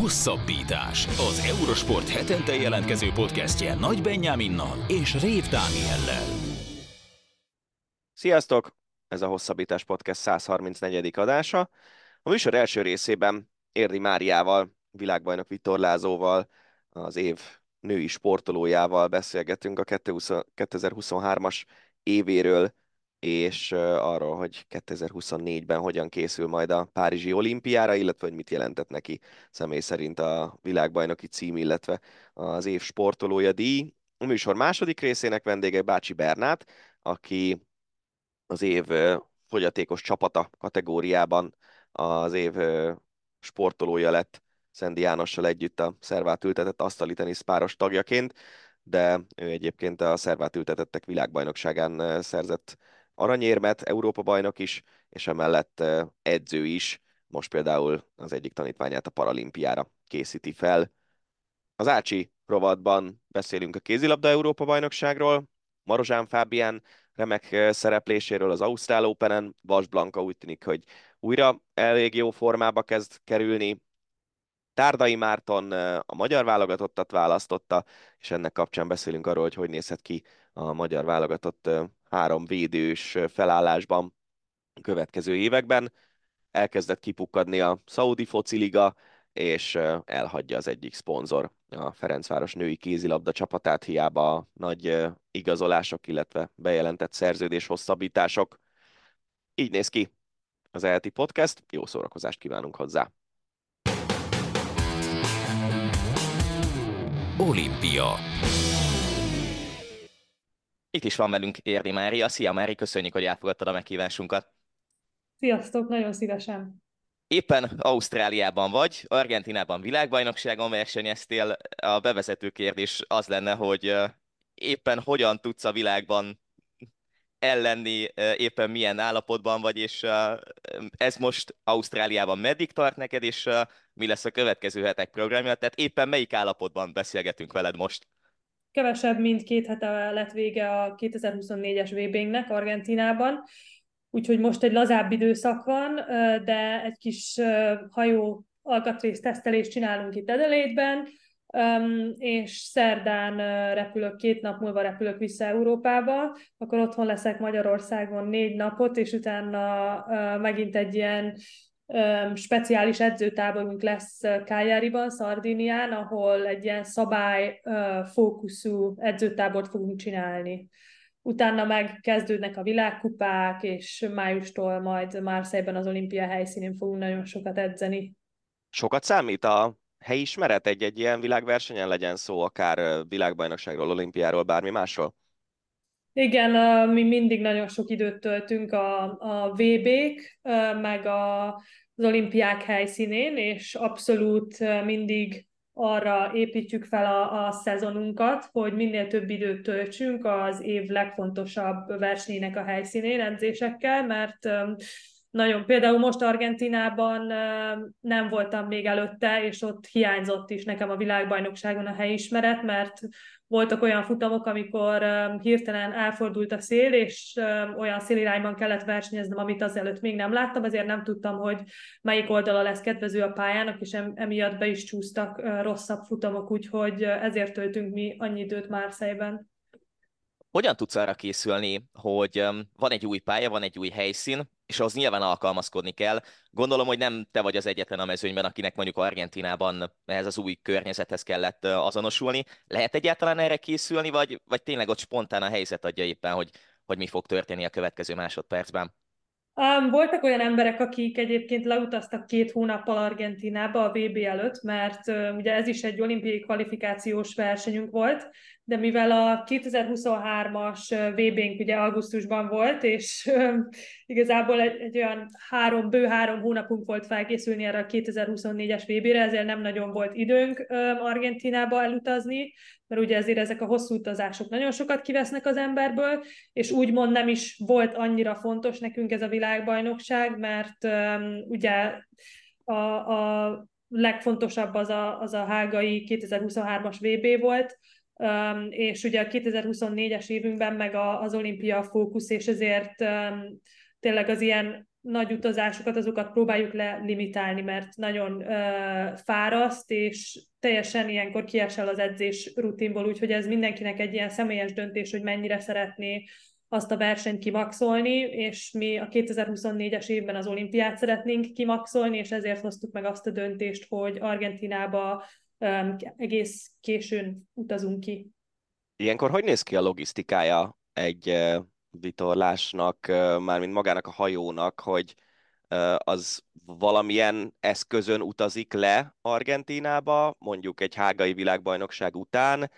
Hosszabbítás. Az Eurosport hetente jelentkező podcastje Nagy Benyáminnal és Rév Dániellel. Sziasztok! Ez a Hosszabbítás Podcast 134. adása. A műsor első részében Érdi Máriával, világbajnok Lázóval, az év női sportolójával beszélgetünk a 2023-as évéről, és arról, hogy 2024-ben hogyan készül majd a Párizsi olimpiára, illetve hogy mit jelentett neki személy szerint a világbajnoki cím, illetve az év sportolója díj. A műsor második részének vendége Bácsi Bernát, aki az év fogyatékos csapata kategóriában az év sportolója lett Szendi Jánossal együtt a szervát ültetett asztali teniszpáros tagjaként, de ő egyébként a szervát ültetettek világbajnokságán szerzett aranyérmet, Európa bajnok is, és emellett edző is, most például az egyik tanítványát a paralimpiára készíti fel. Az Ácsi rovatban beszélünk a kézilabda Európa bajnokságról, Marozsán Fábián remek szerepléséről az Ausztrál Open-en, Vas Blanka úgy tűnik, hogy újra elég jó formába kezd kerülni, Tárdai Márton a magyar válogatottat választotta, és ennek kapcsán beszélünk arról, hogy hogy nézhet ki a magyar válogatott három védős felállásban a következő években. Elkezdett kipukkadni a Saudi fociliga, és elhagyja az egyik szponzor a Ferencváros női kézilabda csapatát, hiába a nagy igazolások, illetve bejelentett szerződés hosszabbítások. Így néz ki az ELTI Podcast, jó szórakozást kívánunk hozzá! Olimpia Itt is van velünk Érdi Mária. Szia Mári, köszönjük, hogy elfogadtad a meghívásunkat. Sziasztok, nagyon szívesen. Éppen Ausztráliában vagy, Argentinában világbajnokságon versenyeztél. A bevezető kérdés az lenne, hogy éppen hogyan tudsz a világban ellenni, éppen milyen állapotban vagy, és ez most Ausztráliában meddig tart neked, és mi lesz a következő hetek programja, tehát éppen melyik állapotban beszélgetünk veled most? Kevesebb, mint két hete lett vége a 2024-es VB-nek Argentinában, úgyhogy most egy lazább időszak van, de egy kis hajó alkatrész tesztelést csinálunk itt Adelaide-ben, Um, és szerdán uh, repülök, két nap múlva repülök vissza Európába, akkor otthon leszek Magyarországon négy napot, és utána uh, megint egy ilyen um, speciális edzőtáborunk lesz Kájáriban, Szardinián, ahol egy ilyen szabály uh, fókuszú edzőtábort fogunk csinálni. Utána meg kezdődnek a világkupák, és májustól majd Márszejben az olimpia helyszínén fogunk nagyon sokat edzeni. Sokat számít a helyismeret egy-egy ilyen világversenyen legyen szó, akár világbajnokságról, olimpiáról, bármi másról? Igen, mi mindig nagyon sok időt töltünk a, a VB-k, meg a, az olimpiák helyszínén, és abszolút mindig arra építjük fel a, a szezonunkat, hogy minél több időt töltsünk az év legfontosabb versenyének a helyszínén edzésekkel, mert nagyon, például most Argentinában nem voltam még előtte, és ott hiányzott is nekem a világbajnokságon a helyismeret, mert voltak olyan futamok, amikor hirtelen elfordult a szél, és olyan szélirányban kellett versenyeznem, amit azelőtt még nem láttam, ezért nem tudtam, hogy melyik oldala lesz kedvező a pályának, és emiatt be is csúsztak rosszabb futamok, úgyhogy ezért töltünk mi annyi időt Márszejben. Hogyan tudsz arra készülni, hogy van egy új pálya, van egy új helyszín, és ahhoz nyilván alkalmazkodni kell. Gondolom, hogy nem te vagy az egyetlen a mezőnyben, akinek mondjuk Argentinában ehhez az új környezethez kellett azonosulni. Lehet egyáltalán erre készülni, vagy, vagy tényleg ott spontán a helyzet adja éppen, hogy, hogy mi fog történni a következő másodpercben? Um, voltak olyan emberek, akik egyébként leutaztak két hónappal Argentinába a VB előtt, mert uh, ugye ez is egy olimpiai kvalifikációs versenyünk volt, de mivel a 2023-as VB-nk ugye augusztusban volt, és igazából egy, egy olyan három, bő három hónapunk volt felkészülni erre a 2024-es VB-re, ezért nem nagyon volt időnk Argentinába elutazni, mert ugye ezért ezek a hosszú utazások nagyon sokat kivesznek az emberből, és úgymond nem is volt annyira fontos nekünk ez a világbajnokság, mert ugye a, a legfontosabb az a, az a hágai 2023-as VB volt, és ugye a 2024-es évünkben meg a, az olimpia fókusz, és ezért tényleg az ilyen nagy utazásokat, azokat próbáljuk limitálni, mert nagyon fáraszt, és teljesen ilyenkor kiesel az edzés rutinból, úgyhogy ez mindenkinek egy ilyen személyes döntés, hogy mennyire szeretné azt a versenyt kimaxolni, és mi a 2024-es évben az olimpiát szeretnénk kimaxolni, és ezért hoztuk meg azt a döntést, hogy Argentinába egész későn utazunk ki. Ilyenkor hogy néz ki a logisztikája egy vitorlásnak, mármint magának a hajónak, hogy az valamilyen eszközön utazik le Argentinába, mondjuk egy hágai világbajnokság után,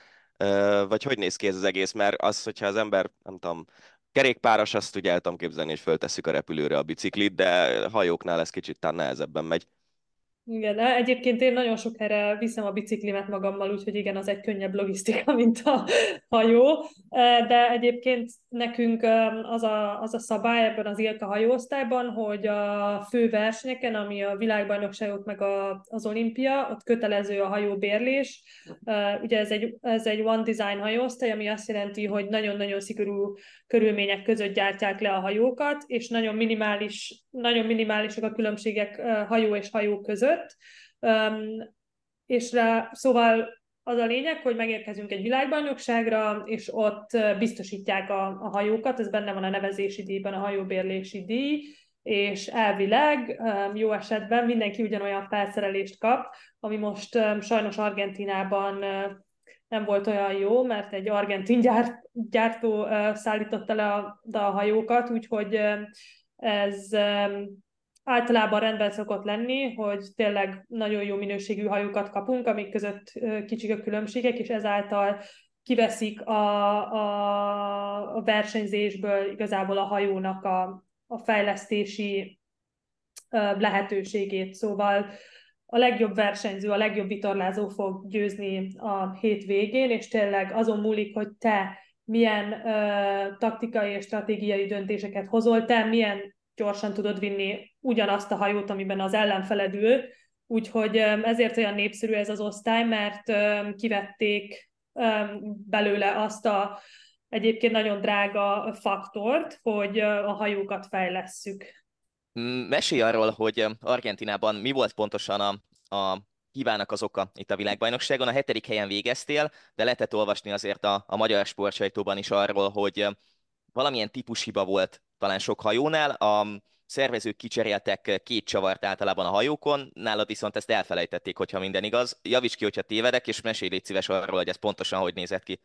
vagy hogy néz ki ez az egész, mert az, hogyha az ember, nem tudom, kerékpáros, azt ugye el tudom képzelni, hogy föltesszük a repülőre a biciklit, de hajóknál ez kicsit talán nehezebben megy. Igen, egyébként én nagyon sok helyre viszem a biciklimet magammal, úgyhogy igen, az egy könnyebb logisztika, mint a hajó, de egyébként nekünk az a, az a szabály ebben az Ilka hajóosztályban, hogy a fő versenyeken, ami a világbajnokságot meg a, az olimpia, ott kötelező a hajóbérlés. Ugye ez egy, ez egy one design hajóosztály, ami azt jelenti, hogy nagyon-nagyon szigorú körülmények között gyártják le a hajókat, és nagyon minimális, nagyon minimálisak a különbségek hajó és hajó között, és rá, szóval az a lényeg, hogy megérkezünk egy világbajnokságra, és ott biztosítják a, a hajókat, ez benne van a nevezési díjban, a hajóbérlési díj, és elvileg jó esetben mindenki ugyanolyan felszerelést kap, ami most sajnos Argentinában nem volt olyan jó, mert egy argentin gyárt, gyártó szállította le a, a hajókat, úgyhogy ez általában rendben szokott lenni, hogy tényleg nagyon jó minőségű hajókat kapunk, amik között kicsik a különbségek, és ezáltal kiveszik a, a, versenyzésből igazából a hajónak a, a fejlesztési lehetőségét. Szóval a legjobb versenyző, a legjobb vitorlázó fog győzni a hét végén, és tényleg azon múlik, hogy te milyen uh, taktikai és stratégiai döntéseket hozol, te milyen gyorsan tudod vinni ugyanazt a hajót, amiben az ellenfeled ül, úgyhogy ezért olyan népszerű ez az osztály, mert kivették belőle azt a egyébként nagyon drága faktort, hogy a hajókat fejlesszük. Mesélj arról, hogy Argentinában mi volt pontosan a, a hibának az oka itt a világbajnokságon. A hetedik helyen végeztél, de lehetett olvasni azért a, a magyar sportsajtóban is arról, hogy valamilyen típushiba volt talán sok hajónál. A szervezők kicseréltek két csavart általában a hajókon, nálad viszont ezt elfelejtették, hogyha minden igaz. Javíts ki, hogyha tévedek, és mesélj légy szíves arról, hogy ez pontosan hogy nézett ki.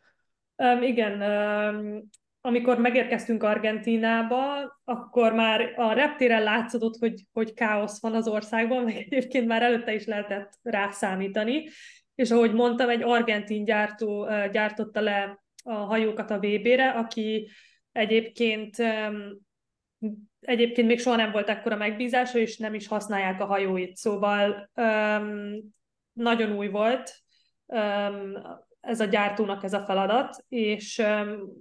Um, igen, um, amikor megérkeztünk Argentinába, akkor már a reptéren látszott, hogy, hogy káosz van az országban, meg egyébként már előtte is lehetett rászámítani. És ahogy mondtam, egy argentin gyártó gyártotta le a hajókat a VB-re, aki egyébként egyébként még soha nem volt ekkora megbízása, és nem is használják a hajóit, szóval nagyon új volt ez a gyártónak ez a feladat, és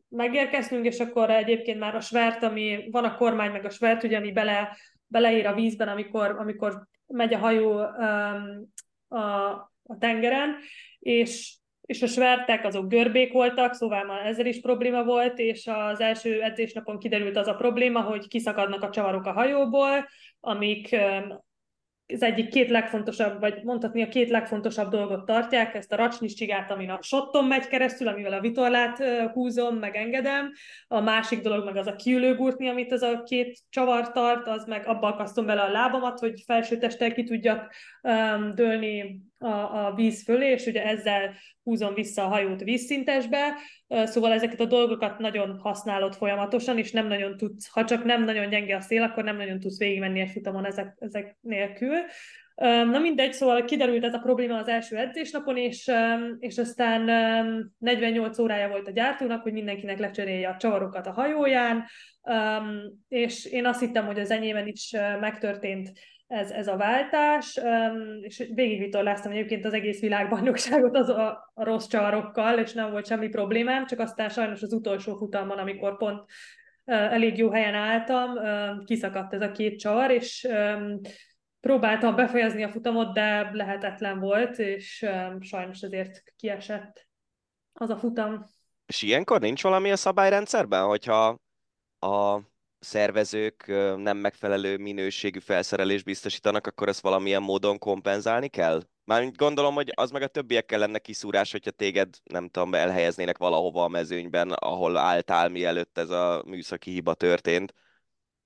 megérkeztünk, és akkor egyébként már a svert, ami van a kormány, meg a svert, ugye, ami bele, beleír a vízben, amikor, amikor megy a hajó a, a tengeren, és és a svertek azok görbék voltak, szóval már ezzel is probléma volt, és az első edzésnapon kiderült az a probléma, hogy kiszakadnak a csavarok a hajóból, amik az egyik két legfontosabb, vagy mondhatni a két legfontosabb dolgot tartják, ezt a racsniscsigát, amin a sotton megy keresztül, amivel a vitorlát húzom, meg engedem, a másik dolog meg az a kiülőgurtni, amit az a két csavar tart, az meg abba akasztom bele a lábamat, hogy felső testtel ki tudjak um, dőlni a, a víz fölé, és ugye ezzel húzom vissza a hajót vízszintesbe, szóval ezeket a dolgokat nagyon használod folyamatosan, és nem nagyon tudsz, ha csak nem nagyon gyenge a szél, akkor nem nagyon tudsz végigmenni egy futamon ezek, ezek nélkül. Na mindegy, szóval kiderült ez a probléma az első edzésnapon, és, és aztán 48 órája volt a gyártónak, hogy mindenkinek lecserélje a csavarokat a hajóján, és én azt hittem, hogy az enyémen is megtörtént ez, ez a váltás, és végigvitorláztam egyébként az egész világbajnokságot az a, a rossz csavarokkal, és nem volt semmi problémám, csak aztán sajnos az utolsó futamon, amikor pont elég jó helyen álltam, kiszakadt ez a két csavar, és próbáltam befejezni a futamot, de lehetetlen volt, és sajnos ezért kiesett az a futam. És ilyenkor nincs a szabályrendszerben, hogyha a szervezők nem megfelelő minőségű felszerelést biztosítanak, akkor ezt valamilyen módon kompenzálni kell? Már gondolom, hogy az meg a többiekkel lenne kiszúrás, hogyha téged, nem tudom, elhelyeznének valahova a mezőnyben, ahol álltál, mielőtt ez a műszaki hiba történt.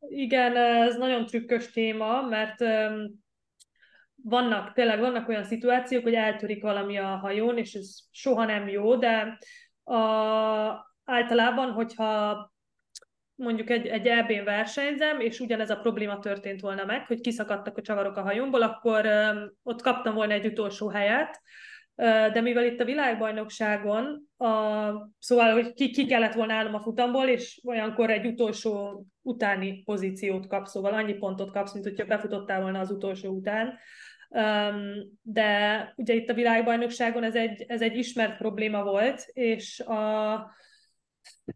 Igen, ez nagyon trükkös téma, mert vannak, tényleg vannak olyan szituációk, hogy eltörik valami a hajón, és ez soha nem jó, de a, általában, hogyha mondjuk egy, egy EB-n versenyzem, és ugyanez a probléma történt volna meg, hogy kiszakadtak a csavarok a hajómból, akkor ott kaptam volna egy utolsó helyet, de mivel itt a világbajnokságon, a, szóval, hogy ki, ki kellett volna állnom a futamból, és olyankor egy utolsó utáni pozíciót kapsz, szóval annyi pontot kapsz, mint hogyha befutottál volna az utolsó után. De ugye itt a világbajnokságon ez egy, ez egy ismert probléma volt, és a,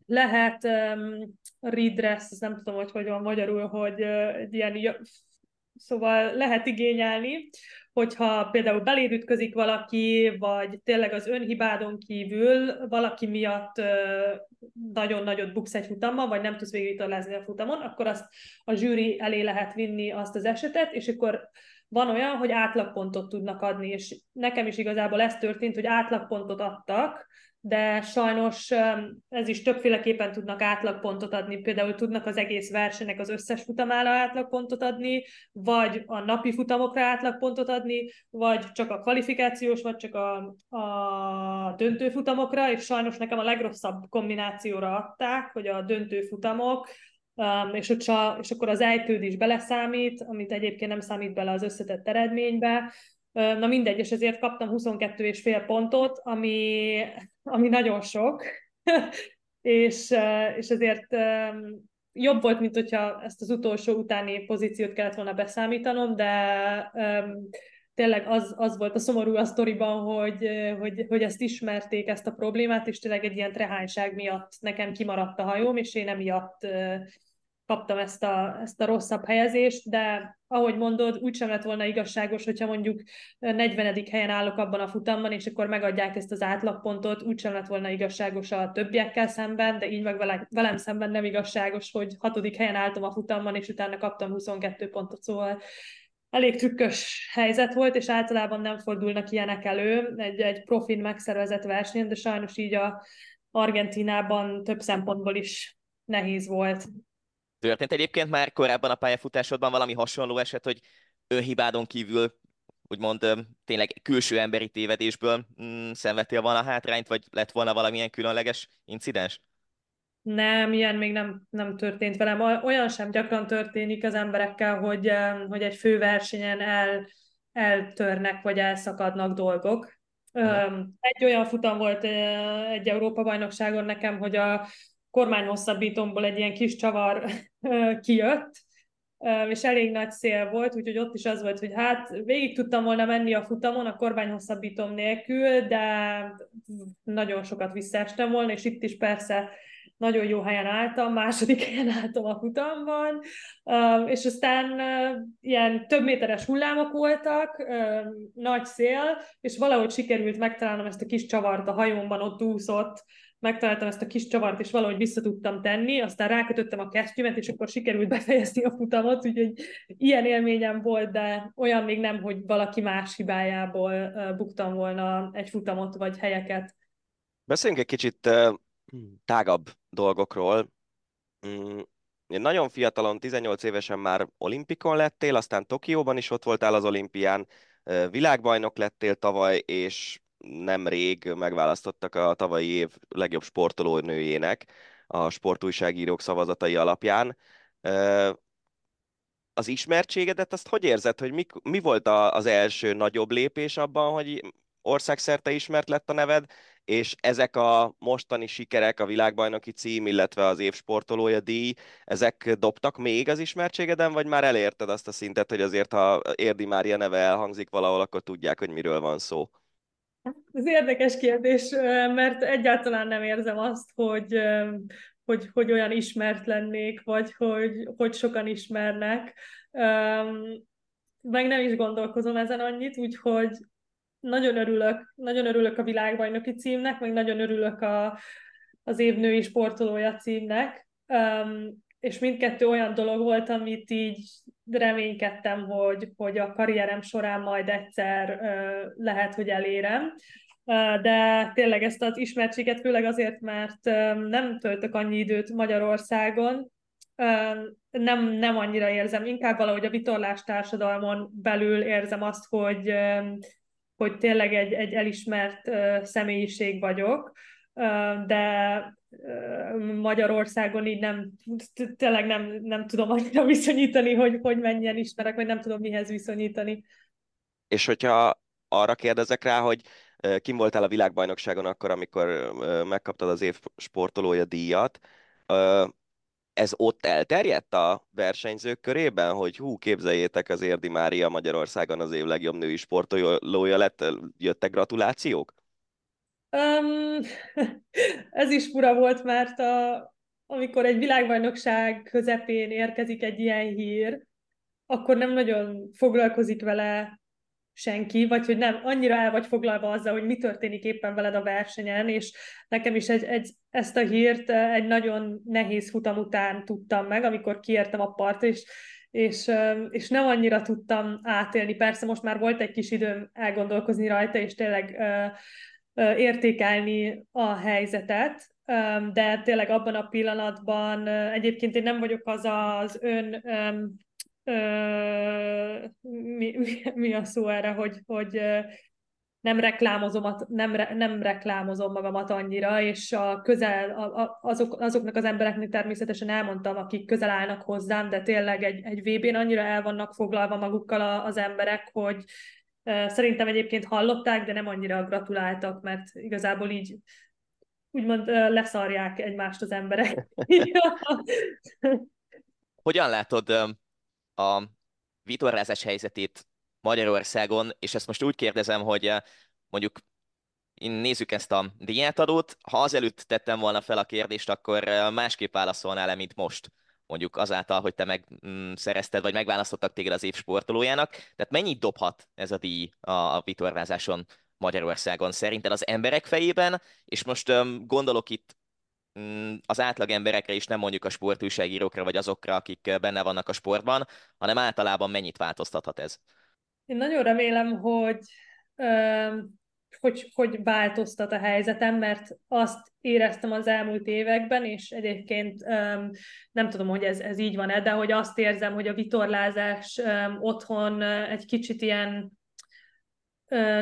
lehet um, redress, nem tudom, hogy hogy van magyarul, hogy uh, ilyen, szóval lehet igényelni, hogyha például beléd ütközik valaki, vagy tényleg az önhibádon kívül valaki miatt nagyon nagyot buksz egy futammal, vagy nem tudsz végigvitelezni a futamon, akkor azt a zsűri elé lehet vinni azt az esetet, és akkor van olyan, hogy átlagpontot tudnak adni, és nekem is igazából ez történt, hogy átlagpontot adtak, de sajnos ez is többféleképpen tudnak átlagpontot adni. Például tudnak az egész versenynek az összes futamára átlagpontot adni, vagy a napi futamokra átlagpontot adni, vagy csak a kvalifikációs, vagy csak a, a döntőfutamokra, és sajnos nekem a legrosszabb kombinációra adták, hogy a döntőfutamok, Um, és, ott, és akkor az ejtőd is beleszámít, amit egyébként nem számít bele az összetett eredménybe, Na mindegy, és ezért kaptam 22 és fél pontot, ami, ami nagyon sok, és, és ezért jobb volt, mint hogyha ezt az utolsó utáni pozíciót kellett volna beszámítanom, de tényleg az, az volt a szomorú a sztoriban, hogy, hogy, hogy ezt ismerték, ezt a problémát, és tényleg egy ilyen trehányság miatt nekem kimaradt a hajóm, és én emiatt kaptam ezt a, ezt a rosszabb helyezést, de ahogy mondod, úgysem lett volna igazságos, hogyha mondjuk 40. helyen állok abban a futamban, és akkor megadják ezt az átlagpontot, úgysem lett volna igazságos a többiekkel szemben, de így meg vele, velem szemben nem igazságos, hogy hatodik helyen álltam a futamban, és utána kaptam 22 pontot, szóval elég trükkös helyzet volt, és általában nem fordulnak ilyenek elő egy, egy profin megszervezett versenyen, de sajnos így a Argentinában több szempontból is nehéz volt. Történt egyébként már korábban a pályafutásodban valami hasonló eset, hogy önhibádon kívül úgymond tényleg külső emberi tévedésből mm, szenvedtél volna hátrányt, vagy lett volna valamilyen különleges incidens? Nem, ilyen még nem, nem történt velem. Olyan sem gyakran történik az emberekkel, hogy, hogy egy főversenyen el, eltörnek, vagy elszakadnak dolgok. Egy olyan futam volt egy Európa-bajnokságon nekem, hogy a kormányhosszabbítomból egy ilyen kis csavar kijött, és elég nagy szél volt, úgyhogy ott is az volt, hogy hát végig tudtam volna menni a futamon a kormányhosszabbítom nélkül, de nagyon sokat visszaestem volna, és itt is persze nagyon jó helyen álltam, második helyen álltam a futamban, és aztán ilyen több méteres hullámok voltak, nagy szél, és valahogy sikerült megtalálnom ezt a kis csavart a hajómban, ott úszott, megtaláltam ezt a kis csavart, és valahogy vissza tudtam tenni, aztán rákötöttem a kesztyümet, és akkor sikerült befejezni a futamot, úgyhogy ilyen élményem volt, de olyan még nem, hogy valaki más hibájából buktam volna egy futamot vagy helyeket. Beszéljünk egy kicsit tágabb dolgokról. Mm, én nagyon fiatalon, 18 évesen már olimpikon lettél, aztán Tokióban is ott voltál az olimpián, világbajnok lettél tavaly, és nemrég megválasztottak a tavalyi év legjobb sportolónőjének a sportújságírók szavazatai alapján. Az ismertségedet azt hogy érzed, hogy mi, mi volt az első nagyobb lépés abban, hogy országszerte ismert lett a neved, és ezek a mostani sikerek, a világbajnoki cím, illetve az év sportolója díj, ezek dobtak még az ismertségeden, vagy már elérted azt a szintet, hogy azért, ha Érdi Mária neve elhangzik valahol, akkor tudják, hogy miről van szó? Ez érdekes kérdés, mert egyáltalán nem érzem azt, hogy, hogy, hogy olyan ismert lennék, vagy hogy, hogy sokan ismernek. Meg nem is gondolkozom ezen annyit, úgyhogy nagyon örülök, nagyon örülök a világbajnoki címnek, meg nagyon örülök a, az évnői sportolója címnek. És mindkettő olyan dolog volt, amit így reménykedtem, hogy, hogy a karrierem során majd egyszer lehet, hogy elérem. De tényleg ezt az ismertséget, főleg azért, mert nem töltök annyi időt Magyarországon, nem, nem annyira érzem, inkább valahogy a vitorlás társadalmon belül érzem azt, hogy, hogy tényleg egy, egy elismert személyiség vagyok, de Magyarországon így nem, tényleg nem, nem tudom annyira viszonyítani, hogy, hogy mennyien ismerek, vagy nem tudom mihez viszonyítani. És hogyha arra kérdezek rá, hogy kim voltál a világbajnokságon akkor, amikor megkaptad az év sportolója díjat, ez ott elterjedt a versenyzők körében, hogy hú, képzeljétek, az Érdi Mária Magyarországon az év legjobb női sportolója lett, jöttek gratulációk? Um, ez is fura volt, mert a, amikor egy világbajnokság közepén érkezik egy ilyen hír, akkor nem nagyon foglalkozik vele senki, vagy hogy nem, annyira el vagy foglalva azzal, hogy mi történik éppen veled a versenyen, és nekem is egy, egy, ezt a hírt egy nagyon nehéz futam után tudtam meg, amikor kiértem a part, és, és, és nem annyira tudtam átélni. Persze most már volt egy kis időm elgondolkozni rajta, és tényleg értékelni a helyzetet, de tényleg abban a pillanatban egyébként én nem vagyok az az ön mi, mi, mi a szó erre, hogy, hogy nem reklámozom, nem, nem reklámozom magamat annyira, és a közel, a, a, azok, azoknak az embereknek természetesen elmondtam, akik közel állnak hozzám, de tényleg egy, egy VB-n annyira el vannak foglalva magukkal a, az emberek, hogy Szerintem egyébként hallották, de nem annyira gratuláltak, mert igazából így úgymond leszarják egymást az emberek. Hogyan látod a vitorlázás helyzetét Magyarországon, és ezt most úgy kérdezem, hogy mondjuk nézzük ezt a díjátadót, ha azelőtt tettem volna fel a kérdést, akkor másképp válaszolnál-e, mint most? Mondjuk azáltal, hogy te megszerezted, mm, vagy megválasztottak téged az év sportolójának. Tehát mennyit dobhat ez a díj a, a vitorlázáson Magyarországon szerinted az emberek fejében, és most um, gondolok itt mm, az átlag emberekre is, nem mondjuk a sportújságírókra, vagy azokra, akik benne vannak a sportban, hanem általában mennyit változtathat ez? Én nagyon remélem, hogy hogy, hogy változtat a helyzetem, mert azt éreztem az elmúlt években, és egyébként nem tudom, hogy ez, ez így van-e, de hogy azt érzem, hogy a vitorlázás otthon egy kicsit ilyen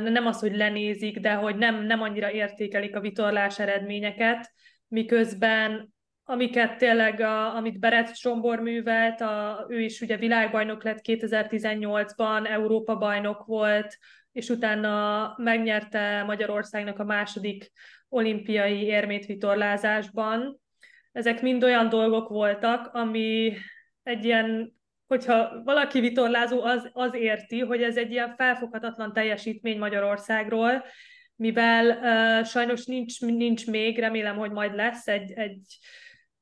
nem az, hogy lenézik, de hogy nem, nem annyira értékelik a vitorlás eredményeket, miközben amiket tényleg, a, amit Berett Sombor művelt, a, ő is ugye világbajnok lett 2018-ban, Európa bajnok volt, és utána megnyerte Magyarországnak a második olimpiai érmét vitorlázásban. Ezek mind olyan dolgok voltak, ami egy ilyen, hogyha valaki vitorlázó, az, az érti, hogy ez egy ilyen felfoghatatlan teljesítmény Magyarországról, mivel uh, sajnos nincs, nincs még, remélem, hogy majd lesz egy, egy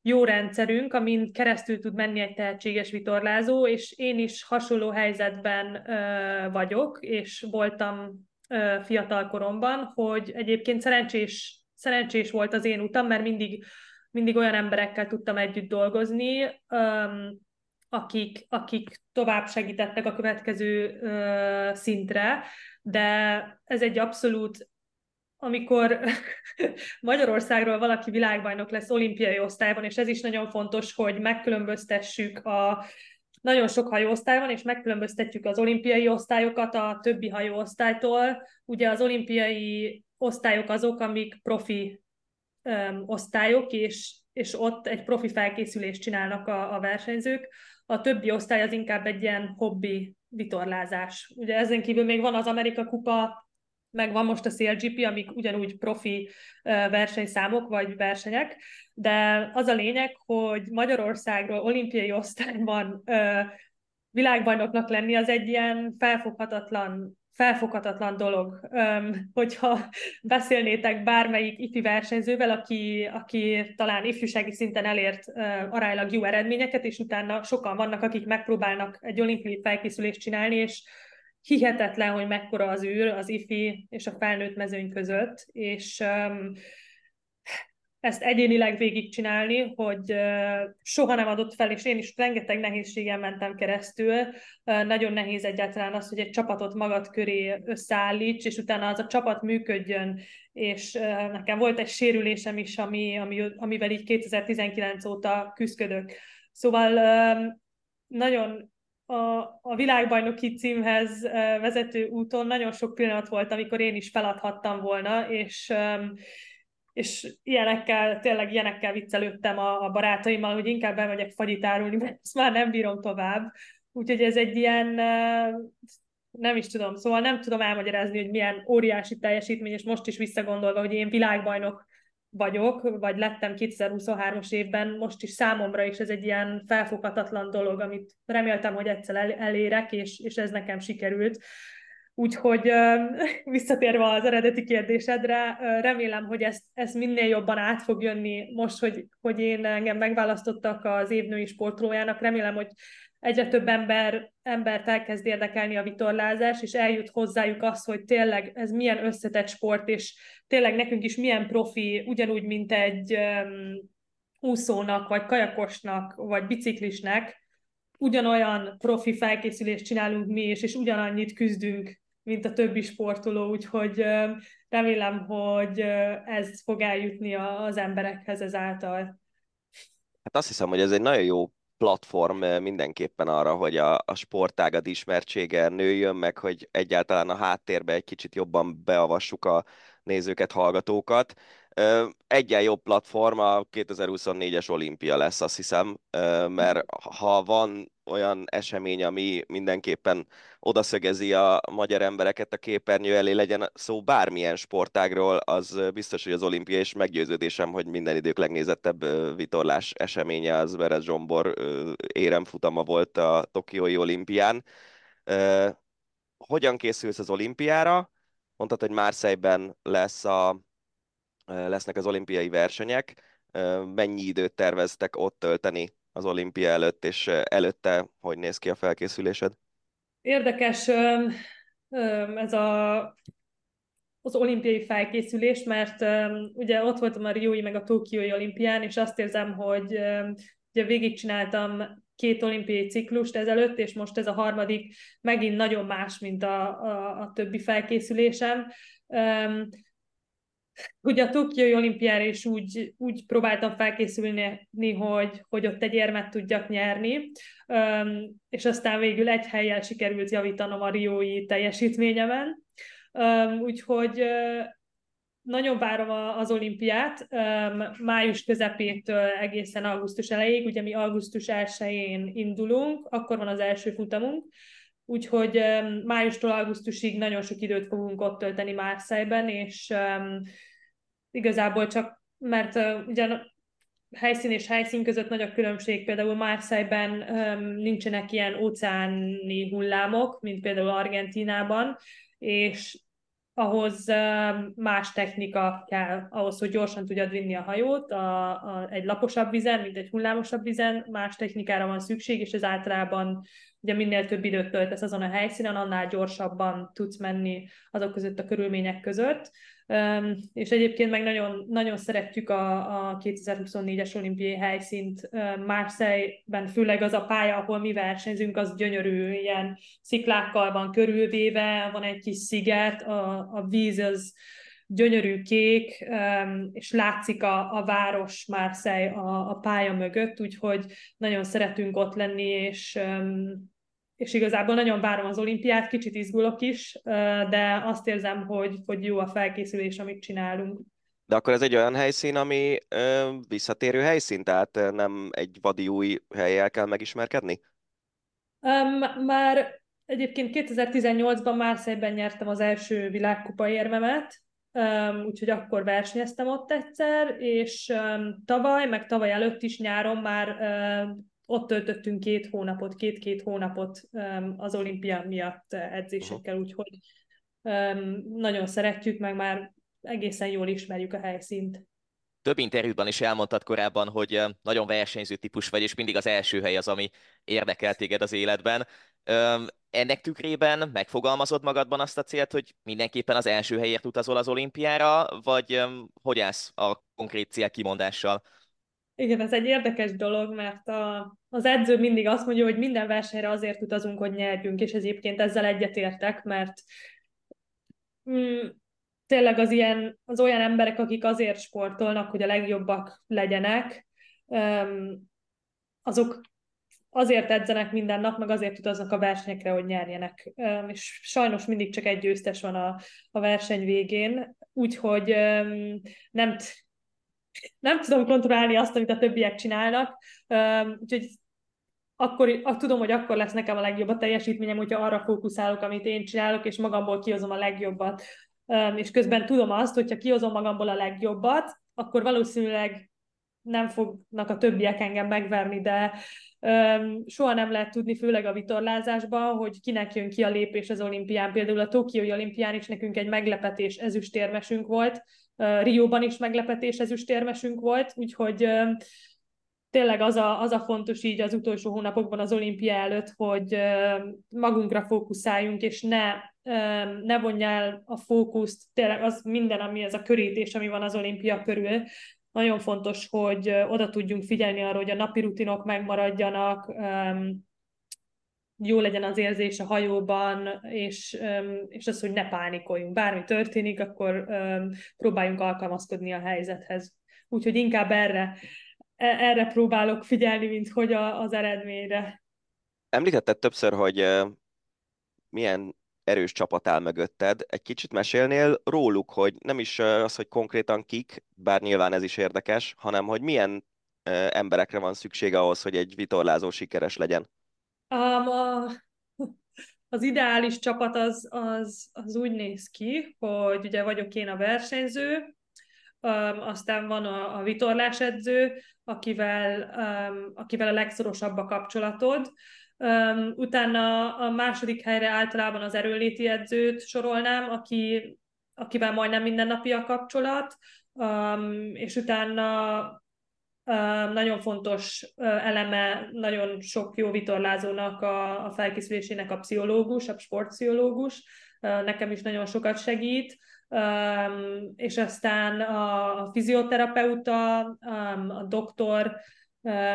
jó rendszerünk, amin keresztül tud menni egy tehetséges vitorlázó, és én is hasonló helyzetben ö, vagyok, és voltam ö, fiatal koromban, hogy egyébként szerencsés, szerencsés volt az én utam, mert mindig, mindig olyan emberekkel tudtam együtt dolgozni, ö, akik, akik tovább segítettek a következő ö, szintre, de ez egy abszolút amikor Magyarországról valaki világbajnok lesz olimpiai osztályban, és ez is nagyon fontos, hogy megkülönböztessük a nagyon sok hajóosztály van, és megkülönböztetjük az olimpiai osztályokat a többi hajóosztálytól. Ugye az olimpiai osztályok azok, amik profi um, osztályok, és, és ott egy profi felkészülést csinálnak a, a versenyzők. A többi osztály az inkább egy ilyen hobbi vitorlázás. Ugye ezen kívül még van az Amerika Kupa, meg van most a CLGP, amik ugyanúgy profi versenyszámok vagy versenyek, de az a lényeg, hogy Magyarországról olimpiai osztályban világbajnoknak lenni az egy ilyen felfoghatatlan felfoghatatlan dolog, hogyha beszélnétek bármelyik ifi versenyzővel, aki, aki talán ifjúsági szinten elért aránylag jó eredményeket, és utána sokan vannak, akik megpróbálnak egy olimpiai felkészülést csinálni, és hihetetlen, hogy mekkora az űr az ifi és a felnőtt mezőny között, és um, ezt egyénileg végigcsinálni, hogy soha nem adott fel, és én is rengeteg nehézségen mentem keresztül. Nagyon nehéz egyáltalán az, hogy egy csapatot magad köré összeállíts, és utána az a csapat működjön, és nekem volt egy sérülésem is, ami, ami, amivel így 2019 óta küzdök. Szóval nagyon a, a világbajnoki címhez vezető úton nagyon sok pillanat volt, amikor én is feladhattam volna, és és ilyenekkel, tényleg ilyenekkel viccelődtem a, a barátaimmal, hogy inkább bemegyek fagyit árulni, mert ezt már nem bírom tovább. Úgyhogy ez egy ilyen, nem is tudom, szóval nem tudom elmagyarázni, hogy milyen óriási teljesítmény, és most is visszagondolva, hogy én világbajnok vagyok, vagy lettem 2023-as évben, most is számomra is ez egy ilyen felfoghatatlan dolog, amit reméltem, hogy egyszer elérek, és, és ez nekem sikerült. Úgyhogy visszatérve az eredeti kérdésedre, remélem, hogy ezt, ezt minél jobban át fog jönni most, hogy, hogy én engem megválasztottak az évnői sportolójának. Remélem, hogy egyre több ember, embert elkezd érdekelni a vitorlázás, és eljut hozzájuk az, hogy tényleg ez milyen összetett sport, és tényleg nekünk is milyen profi, ugyanúgy, mint egy um, úszónak, vagy kajakosnak, vagy biciklisnek, ugyanolyan profi felkészülést csinálunk mi is, és ugyanannyit küzdünk mint a többi sportoló, úgyhogy remélem, hogy ez fog eljutni az emberekhez ezáltal. Hát azt hiszem, hogy ez egy nagyon jó platform mindenképpen arra, hogy a, a sportágad ismertsége nőjön, meg hogy egyáltalán a háttérbe egy kicsit jobban beavassuk a nézőket, hallgatókat. Egyen jobb platform a 2024-es olimpia lesz, azt hiszem, mert ha van olyan esemény, ami mindenképpen odaszögezi a magyar embereket a képernyő elé, legyen szó bármilyen sportágról, az biztos, hogy az olimpia, és meggyőződésem, hogy minden idők legnézettebb vitorlás eseménye az Berez Zsombor éremfutama volt a Tokiói olimpián. Hogyan készülsz az olimpiára? Mondtad, hogy Marseille-ben lesz a, lesznek az olimpiai versenyek. Mennyi időt terveztek ott tölteni az olimpia előtt, és előtte hogy néz ki a felkészülésed? Érdekes ez a, az olimpiai felkészülés, mert ugye ott voltam a Riói meg a Tokiói olimpián, és azt érzem, hogy ugye végigcsináltam két olimpiai ciklust ezelőtt, és most ez a harmadik megint nagyon más, mint a, a, a többi felkészülésem. Ugye a Tokiói olimpiára is úgy, úgy próbáltam felkészülni, hogy, hogy ott egy érmet tudjak nyerni, és aztán végül egy helyjel sikerült javítanom a riói teljesítményemen. Úgyhogy nagyon várom az olimpiát, május közepétől egészen augusztus elejéig, ugye mi augusztus 1-én indulunk, akkor van az első futamunk, úgyhogy májustól augusztusig nagyon sok időt fogunk ott tölteni Marseille-ben, és igazából csak, mert ugyan helyszín és helyszín között nagy a különbség, például Marseille-ben nincsenek ilyen óceáni hullámok, mint például Argentinában, és ahhoz más technika kell, ahhoz, hogy gyorsan tudjad vinni a hajót a, a, egy laposabb vizen, mint egy hullámosabb vizen, más technikára van szükség, és ez általában ugye minél több időt töltesz azon a helyszínen, annál gyorsabban tudsz menni azok között a körülmények között. És egyébként meg nagyon, nagyon szeretjük a, a 2024-es olimpiai helyszínt. Marseille-ben, főleg az a pálya, ahol mi versenyzünk, az gyönyörű, ilyen sziklákkal van körülvéve, van egy kis sziget, a, a víz az gyönyörű kék, és látszik a, a város Marseille a, a pálya mögött, úgyhogy nagyon szeretünk ott lenni, és és igazából nagyon várom az olimpiát, kicsit izgulok is, de azt érzem, hogy, hogy jó a felkészülés, amit csinálunk. De akkor ez egy olyan helyszín, ami ö, visszatérő helyszín, tehát nem egy vadi új helyjel kell megismerkedni? Um, már egyébként 2018-ban Marseille-ben nyertem az első világkupa érmemet, um, úgyhogy akkor versenyeztem ott egyszer, és um, tavaly, meg tavaly előtt is nyáron már uh, ott töltöttünk két hónapot, két-két hónapot az olimpia miatt edzésekkel, úgyhogy nagyon szeretjük, meg már egészen jól ismerjük a helyszínt. Több interjúban is elmondtad korábban, hogy nagyon versenyző típus vagy, és mindig az első hely az, ami érdekel téged az életben. Ennek tükrében megfogalmazod magadban azt a célt, hogy mindenképpen az első helyért utazol az olimpiára, vagy hogy állsz a konkrét cél kimondással? Igen, ez egy érdekes dolog, mert a, az edző mindig azt mondja, hogy minden versenyre azért utazunk, hogy nyerjünk, és egyébként ezzel egyetértek, mert mm, tényleg az, ilyen, az olyan emberek, akik azért sportolnak, hogy a legjobbak legyenek, azok azért edzenek minden nap, meg azért utaznak a versenyekre, hogy nyerjenek. És sajnos mindig csak egy győztes van a, a verseny végén, úgyhogy nem, nem tudom kontrollálni azt, amit a többiek csinálnak, úgyhogy akkor, tudom, hogy akkor lesz nekem a legjobb a teljesítményem, hogyha arra fókuszálok, amit én csinálok, és magamból kihozom a legjobbat. És közben tudom azt, hogyha kihozom magamból a legjobbat, akkor valószínűleg nem fognak a többiek engem megverni, de um, soha nem lehet tudni, főleg a vitorlázásban, hogy kinek jön ki a lépés az olimpián. Például a Tokiói olimpián is nekünk egy meglepetés ezüstérmesünk volt, Rióban is meglepetés ezüstérmesünk volt, úgyhogy tényleg az a, az a fontos így az utolsó hónapokban az olimpia előtt, hogy magunkra fókuszáljunk, és ne, ne vonja el a fókuszt, tényleg az minden, ami ez a körítés, ami van az olimpia körül, nagyon fontos, hogy oda tudjunk figyelni arra, hogy a napi rutinok megmaradjanak, jó legyen az érzés a hajóban, és, és az, hogy ne pánikoljunk. Bármi történik, akkor próbáljunk alkalmazkodni a helyzethez. Úgyhogy inkább erre, e, erre próbálok figyelni, mint hogy az eredményre. Említetted többször, hogy milyen erős csapat áll mögötted. Egy kicsit mesélnél róluk, hogy nem is az, hogy konkrétan kik, bár nyilván ez is érdekes, hanem hogy milyen emberekre van szükség ahhoz, hogy egy vitorlázó sikeres legyen? Um, a, az ideális csapat az, az, az úgy néz ki, hogy ugye vagyok én a versenyző, um, aztán van a, a vitorlásedző, akivel, um, akivel a legszorosabb a kapcsolatod, Um, utána a második helyre általában az erőléti edzőt sorolnám, aki, akivel majdnem mindennapi a kapcsolat, um, és utána nagyon fontos eleme, nagyon sok jó vitorlázónak a, a felkészülésének a pszichológus, a sportpszichológus, nekem is nagyon sokat segít, és aztán a, fizioterapeuta, a doktor,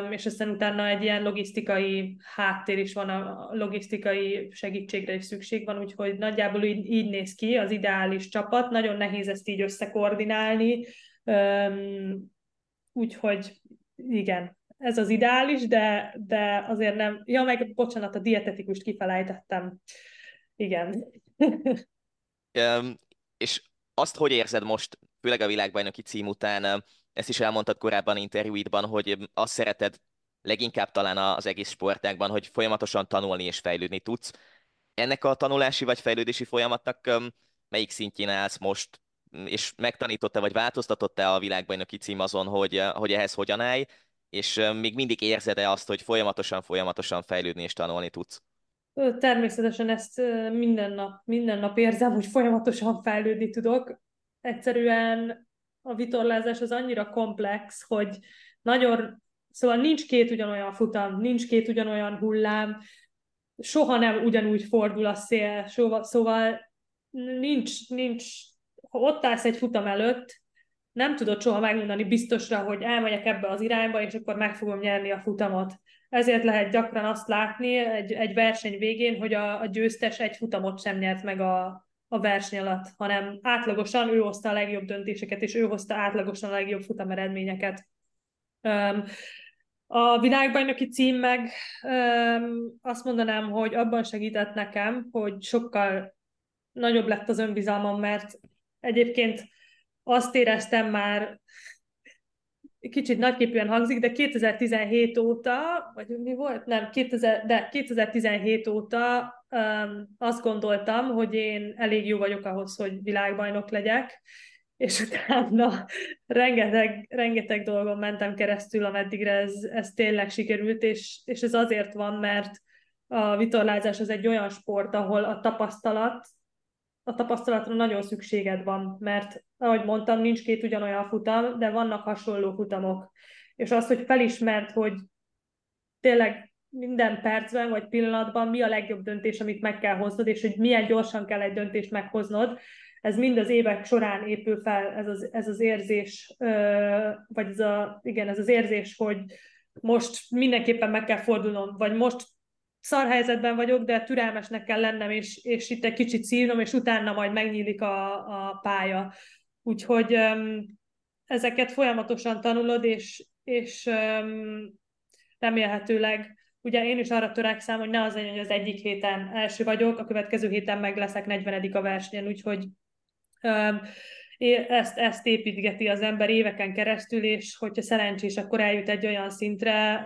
és aztán utána egy ilyen logisztikai háttér is van, a logisztikai segítségre is szükség van, úgyhogy nagyjából így, így néz ki az ideális csapat. Nagyon nehéz ezt így összekoordinálni, úgyhogy igen, ez az ideális, de, de azért nem... Ja, meg bocsánat, a dietetikust kifelejtettem. Igen. um, és azt hogy érzed most, főleg a világbajnoki cím után, ezt is elmondtad korábban interjúidban, hogy azt szereted leginkább talán az egész sportágban, hogy folyamatosan tanulni és fejlődni tudsz. Ennek a tanulási vagy fejlődési folyamatnak melyik szintjén állsz most, és megtanította vagy változtatott-e a világbajnoki cím azon, hogy, hogy ehhez hogyan állj, és még mindig érzed-e azt, hogy folyamatosan, folyamatosan fejlődni és tanulni tudsz? Természetesen ezt minden nap, minden nap érzem, hogy folyamatosan fejlődni tudok. Egyszerűen a vitorlázás az annyira komplex, hogy nagyon, szóval nincs két ugyanolyan futam, nincs két ugyanolyan hullám, soha nem ugyanúgy fordul a szél, soha, szóval nincs, nincs, ha ott állsz egy futam előtt, nem tudod soha megmondani biztosra, hogy elmegyek ebbe az irányba, és akkor meg fogom nyerni a futamot. Ezért lehet gyakran azt látni egy, egy verseny végén, hogy a, a győztes egy futamot sem nyert meg a, a verseny alatt, hanem átlagosan ő hozta a legjobb döntéseket, és ő hozta átlagosan a legjobb futameredményeket. A világbajnoki cím meg azt mondanám, hogy abban segített nekem, hogy sokkal nagyobb lett az önbizalmam, mert egyébként azt éreztem már kicsit nagyképűen hangzik, de 2017 óta, vagy mi volt? Nem, 2000, de 2017 óta um, azt gondoltam, hogy én elég jó vagyok ahhoz, hogy világbajnok legyek, és utána rengeteg, rengeteg dolgon mentem keresztül, ameddigre ez, ez tényleg sikerült, és, és ez azért van, mert a vitorlázás az egy olyan sport, ahol a tapasztalat a tapasztalatra nagyon szükséged van, mert ahogy mondtam, nincs két ugyanolyan futam, de vannak hasonló futamok. És az, hogy felismert, hogy tényleg minden percben vagy pillanatban mi a legjobb döntés, amit meg kell hoznod, és hogy milyen gyorsan kell egy döntést meghoznod. Ez mind az évek során épül fel, ez az, ez az érzés, vagy ez, a, igen, ez az érzés, hogy most mindenképpen meg kell fordulnom, vagy most szar helyzetben vagyok, de türelmesnek kell lennem, és, és itt egy kicsit szívnom, és utána majd megnyílik a, a pálya. Úgyhogy um, ezeket folyamatosan tanulod, és, és um, remélhetőleg ugye én is arra törekszem, hogy ne az legyen, hogy az egyik héten első vagyok, a következő héten meg leszek 40 a versenyen, úgyhogy um, ezt, ezt építgeti az ember éveken keresztül, és hogyha szerencsés, akkor eljut egy olyan szintre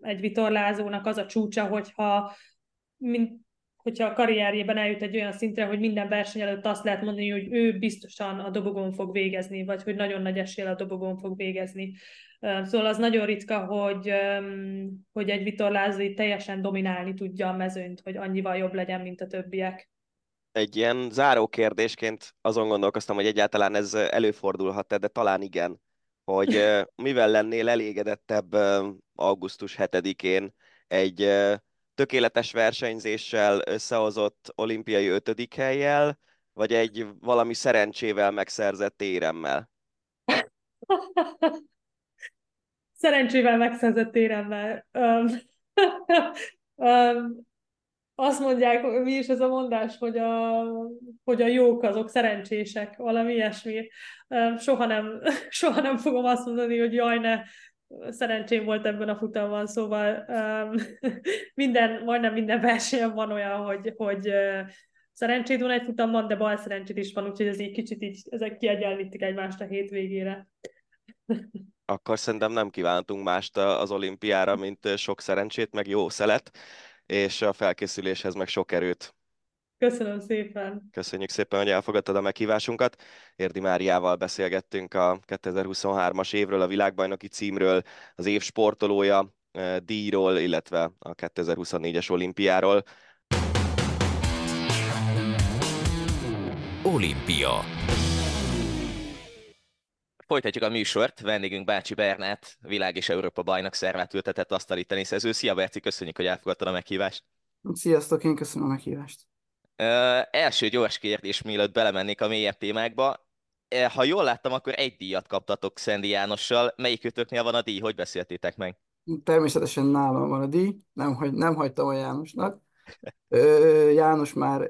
egy vitorlázónak az a csúcsa, hogyha mint, hogyha a karrierjében eljut egy olyan szintre, hogy minden verseny előtt azt lehet mondani, hogy ő biztosan a dobogón fog végezni, vagy hogy nagyon nagy esél a dobogón fog végezni. Szóval az nagyon ritka, hogy, hogy egy vitorlázó teljesen dominálni tudja a mezőnyt, hogy annyival jobb legyen, mint a többiek egy ilyen záró kérdésként azon gondolkoztam, hogy egyáltalán ez előfordulhat-e, de talán igen, hogy mivel lennél elégedettebb augusztus 7-én egy tökéletes versenyzéssel összehozott olimpiai ötödik helyjel, vagy egy valami szerencsével megszerzett éremmel? Szerencsével megszerzett éremmel. Um, um, azt mondják, mi is ez a mondás, hogy a, hogy a jók azok szerencsések, valami ilyesmi. Soha nem, soha nem fogom azt mondani, hogy jaj, ne, szerencsém volt ebben a futamban, szóval minden, majdnem minden versenyen van olyan, hogy, hogy szerencséd van egy futamban, de bal szerencsét is van, úgyhogy ez így kicsit így, ezek kiegyenlítik egymást a hétvégére. Akkor szerintem nem kívántunk mást az olimpiára, mint sok szerencsét, meg jó szelet és a felkészüléshez meg sok erőt. Köszönöm szépen. Köszönjük szépen, hogy elfogadtad a meghívásunkat. Érdi Máriával beszélgettünk a 2023-as évről, a világbajnoki címről, az év sportolója eh, díjról, illetve a 2024-es olimpiáról. Olimpia Folytatjuk a műsort. Vendégünk Bácsi Bernát, világ és Európa bajnok szervát ültetett asztali teniszező. Szia Berci, köszönjük, hogy elfogadtad a meghívást. Sziasztok, én köszönöm a meghívást. Ö, első gyors kérdés, mielőtt belemennék a mélyebb témákba. Ha jól láttam, akkor egy díjat kaptatok Szendi Jánossal. Melyikőtöknél van a díj? Hogy beszéltétek meg? Természetesen nálam van a díj, nem, hagy, nem hagytam a Jánosnak. János már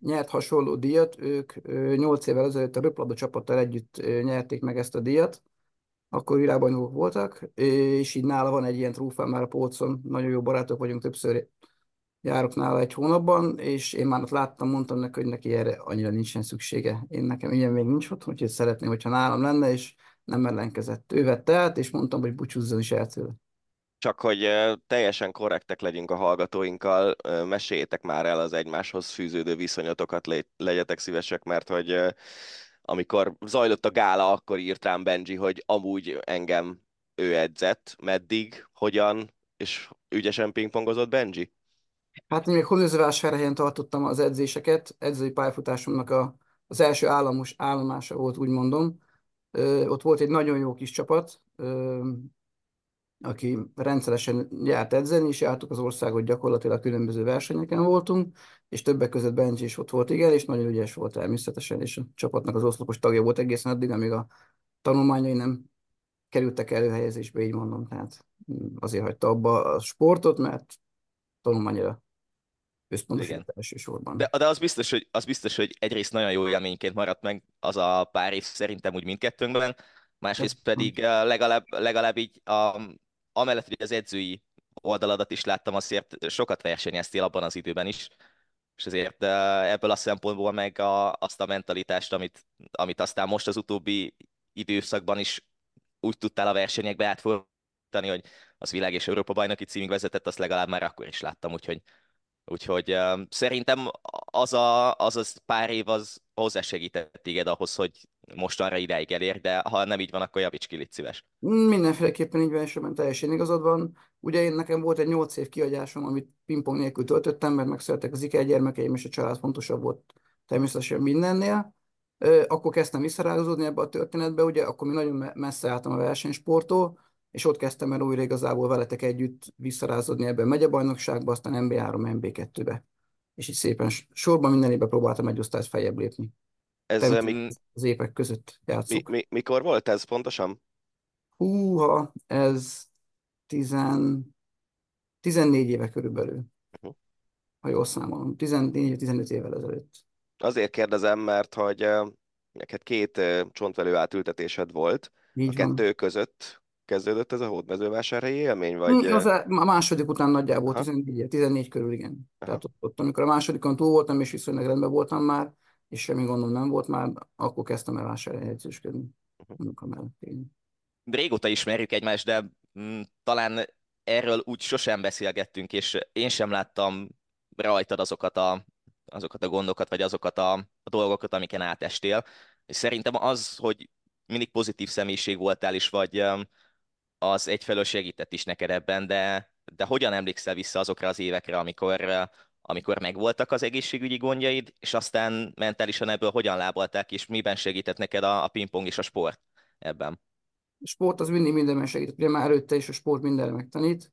nyert hasonló díjat, ők 8 évvel ezelőtt a Röplabda csapattal együtt nyerték meg ezt a díjat, akkor világbajnokok voltak, és így nála van egy ilyen trófán már a polcon, nagyon jó barátok vagyunk, többször járok nála egy hónapban, és én már ott láttam, mondtam neki, hogy neki erre annyira nincsen szüksége. Én nekem ilyen még nincs ott, úgyhogy szeretném, hogyha nálam lenne, és nem ellenkezett. Ő vette át, és mondtam, hogy búcsúzzon is el tőle csak hogy teljesen korrektek legyünk a hallgatóinkkal, meséljétek már el az egymáshoz fűződő viszonyotokat, legyetek szívesek, mert hogy amikor zajlott a gála, akkor írt rám Benji, hogy amúgy engem ő edzett, meddig, hogyan, és ügyesen pingpongozott Benji? Hát én még Hódműzővásárhelyen tartottam az edzéseket, edzői pályafutásomnak a, az első államos állomása volt, úgy mondom. Ö, ott volt egy nagyon jó kis csapat, ö, aki rendszeresen járt edzeni, és jártuk az országot gyakorlatilag különböző versenyeken voltunk, és többek között Benji is ott volt, igen, és nagyon ügyes volt természetesen, és a csapatnak az oszlopos tagja volt egészen addig, amíg a tanulmányai nem kerültek előhelyezésbe, így mondom, tehát azért hagyta abba a sportot, mert tanulmányra összpontosított elsősorban. De, de az, biztos, hogy, az biztos, hogy egyrészt nagyon jó élményként maradt meg az a pár év szerintem úgy mindkettőnkben, másrészt pedig legalább, legalább így a, amellett, hogy az edzői oldaladat is láttam, azért sokat versenyeztél abban az időben is, és ezért ebből a szempontból meg a, azt a mentalitást, amit, amit aztán most az utóbbi időszakban is úgy tudtál a versenyekbe átfordítani, hogy az világ és Európa bajnoki címig vezetett, azt legalább már akkor is láttam, úgyhogy, úgyhogy szerintem az a, az az pár év az hozzásegített téged ahhoz, hogy most arra ideig elér, de ha nem így van, akkor javíts ki, légy szíves. Mindenféleképpen így van, és teljesen igazad van. Ugye én nekem volt egy 8 év kiadásom, amit pingpong nélkül töltöttem, mert megszülettek az iker gyermekeim, és a család fontosabb volt természetesen mindennél. Akkor kezdtem visszarágazódni ebbe a történetbe, ugye akkor mi nagyon messze álltam a versenysporttól, és ott kezdtem el újra igazából veletek együtt visszarázódni ebben a megyebajnokságba, aztán MB3, MB2-be. És így szépen sorban minden évben próbáltam egy osztályt feljebb lépni. Ez mi, az évek között játszok. Mi, mi, mikor volt ez pontosan? Húha, ez tizen, 14 éve körülbelül. Uh-huh. Ha jól számolom. 14-15 évvel ezelőtt. Azért kérdezem, mert hogy neked két csontvelő átültetésed volt. Így a van. kettő között kezdődött ez a hódmezővásárhelyi élmény? Vagy... Az a második után nagyjából 14, 14 körül, igen. Aha. Tehát ott, ott, amikor a másodikon túl voltam, és viszonylag rendben voltam már, és semmi gondom nem volt már, akkor kezdtem el vásárhelyi edzősködni. Uh-huh. Régóta ismerjük egymást, de mm, talán erről úgy sosem beszélgettünk, és én sem láttam rajtad azokat a, azokat a gondokat, vagy azokat a, a dolgokat, amiken átestél. És szerintem az, hogy mindig pozitív személyiség voltál is, vagy az egyfelől segített is neked ebben, de, de hogyan emlékszel vissza azokra az évekre, amikor, amikor megvoltak az egészségügyi gondjaid, és aztán mentálisan ebből hogyan lábalták, és miben segített neked a, a pingpong és a sport ebben? A sport az mindig mindenben segít. Ugye már előtte is a sport mindenre megtanít,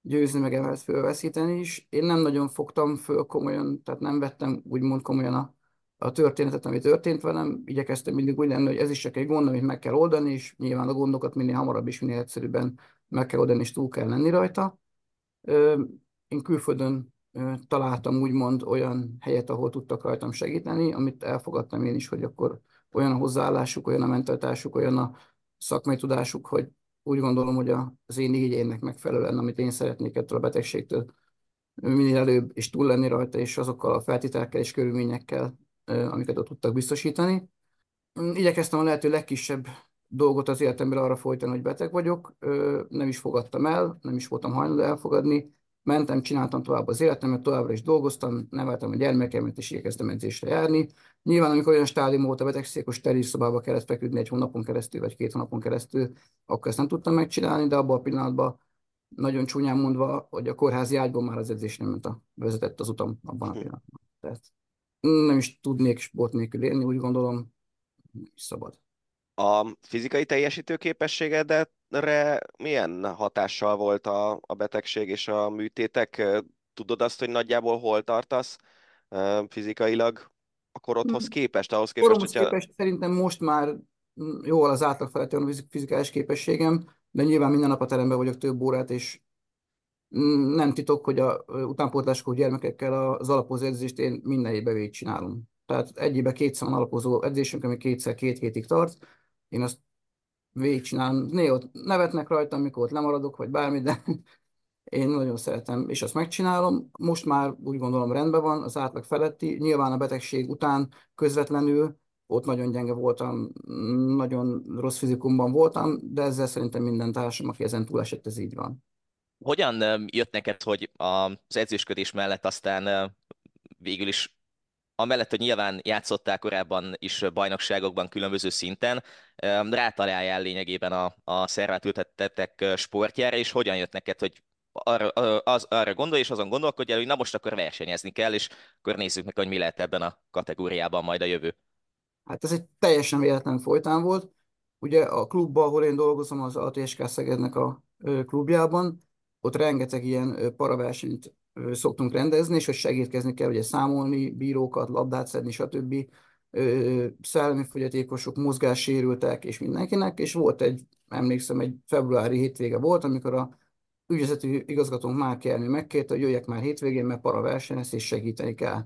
győzni meg emelt fölveszíteni is. Én nem nagyon fogtam föl komolyan, tehát nem vettem úgymond komolyan a, a történetet, ami történt velem. Igyekeztem mindig úgy lenni, hogy ez is csak egy gond, amit meg kell oldani, és nyilván a gondokat minél hamarabb és minél egyszerűbben meg kell oldani, és túl kell lenni rajta. Én külföldön találtam úgymond olyan helyet, ahol tudtak rajtam segíteni, amit elfogadtam én is, hogy akkor olyan a hozzáállásuk, olyan a mentalitásuk, olyan a szakmai tudásuk, hogy úgy gondolom, hogy az én igényének megfelelően, amit én szeretnék ettől a betegségtől minél előbb is túl lenni rajta, és azokkal a feltételekkel és körülményekkel, amiket ott tudtak biztosítani. Igyekeztem a lehető legkisebb dolgot az életemben arra folytani, hogy beteg vagyok, nem is fogadtam el, nem is voltam hajlandó elfogadni, mentem, csináltam tovább az életemet, továbbra is dolgoztam, neveltem a gyermekemet, és igyekeztem edzésre járni. Nyilván, amikor olyan stádium volt a betegség, akkor steril szobába kellett feküdni egy hónapon keresztül, vagy két hónapon keresztül, akkor ezt nem tudtam megcsinálni, de abban a pillanatban nagyon csúnyán mondva, hogy a kórházi ágyból már az edzés nem ment a, vezetett az utam abban a pillanatban. Tehát nem is tudnék sport nélkül élni, úgy gondolom, nem is szabad. A fizikai teljesítő képességedet re milyen hatással volt a, a betegség és a műtétek? Tudod azt, hogy nagyjából hol tartasz fizikailag a korodhoz hmm. képest? Ahhoz képest, Koromhoz hogyha... képest szerintem most már jól az átlag felett a fizikális képességem, de nyilván minden nap a teremben vagyok több órát, és nem titok, hogy a utánpótláskor gyermekekkel az alapozó edzést én minden évben végigcsinálom. Tehát egy évben kétszer van alapozó edzésünk, ami kétszer két hétig tart. Én azt végigcsinálom. Néha nevetnek rajta, amikor ott lemaradok, vagy bármi, de én nagyon szeretem, és azt megcsinálom. Most már úgy gondolom rendben van, az átlag feletti. Nyilván a betegség után közvetlenül ott nagyon gyenge voltam, nagyon rossz fizikumban voltam, de ezzel szerintem minden társam, aki ezen túl esett, ez így van. Hogyan jött neked, hogy az edzősködés mellett aztán végül is amellett, hogy nyilván játszottál korábban is bajnokságokban különböző szinten, rátaláljál lényegében a, a szervátültettek sportjára, és hogyan jött neked, hogy arra, az, arra gondolj, és azon gondolkodjál, hogy na most akkor versenyezni kell, és akkor nézzük meg, hogy mi lehet ebben a kategóriában majd a jövő. Hát ez egy teljesen véletlen folytán volt. Ugye a klubban, ahol én dolgozom, az ATSK Szegednek a klubjában, ott rengeteg ilyen paraversenyt szoktunk rendezni, és hogy segítkezni kell ugye számolni, bírókat, labdát szedni, stb. Szellemi fogyatékosok, mozgássérültek, és mindenkinek, és volt egy, emlékszem, egy februári hétvége volt, amikor a ügyvezető igazgatónk már Ernő megkérte, hogy jöjjek már hétvégén, mert para versenyez, és segíteni kell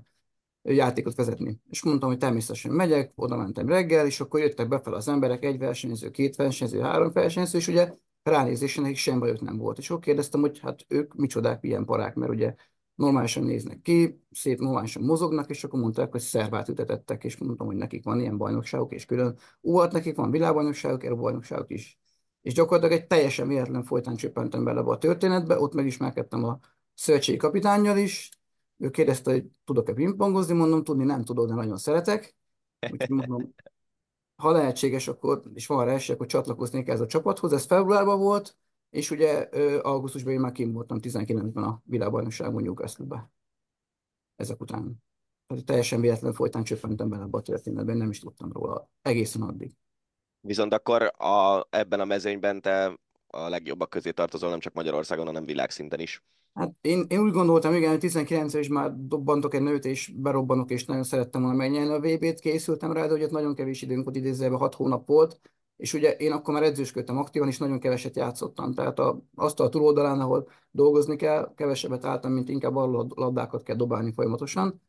játékot vezetni. És mondtam, hogy természetesen megyek, oda mentem reggel, és akkor jöttek befele az emberek, egy versenyző, két versenyző, három versenyző, és ugye ránézésen nekik sem bajok nem volt. És akkor kérdeztem, hogy hát ők micsodák, milyen parák, mert ugye normálisan néznek ki, szép normálisan mozognak, és akkor mondták, hogy szervát ütetettek, és mondtam, hogy nekik van ilyen bajnokságok, és külön volt nekik van világbajnokságok, bajnokságok is. És gyakorlatilag egy teljesen véletlen folytán csöppentem bele a történetbe, ott megismerkedtem a szövetségi kapitányjal is, ő kérdezte, hogy tudok-e pingpongozni, mondom, tudni nem tudok, de nagyon szeretek. Úgyhogy mondom, ha lehetséges, akkor, és van rá esély, akkor csatlakoznék ez a csapathoz. Ez februárban volt, és ugye augusztusban én már kim voltam 19-ben a világbajnokságon Newcastle-be. Ezek után. Tehát teljesen véletlen folytán csöppentem bele a történetbe, nem is tudtam róla egészen addig. Viszont akkor a, ebben a mezőnyben te a legjobbak közé tartozol, nem csak Magyarországon, hanem világszinten is. Hát én, én úgy gondoltam, igen, hogy 19 is már dobbantok egy nőt, és berobbanok, és nagyon szerettem volna megnyerni a VB-t, készültem rá, de ugye nagyon kevés időnk volt idézőben, 6 hónap volt, és ugye én akkor már edzősködtem aktívan, és nagyon keveset játszottam. Tehát a, azt a túloldalán, ahol dolgozni kell, kevesebbet álltam, mint inkább a labdákat kell dobálni folyamatosan.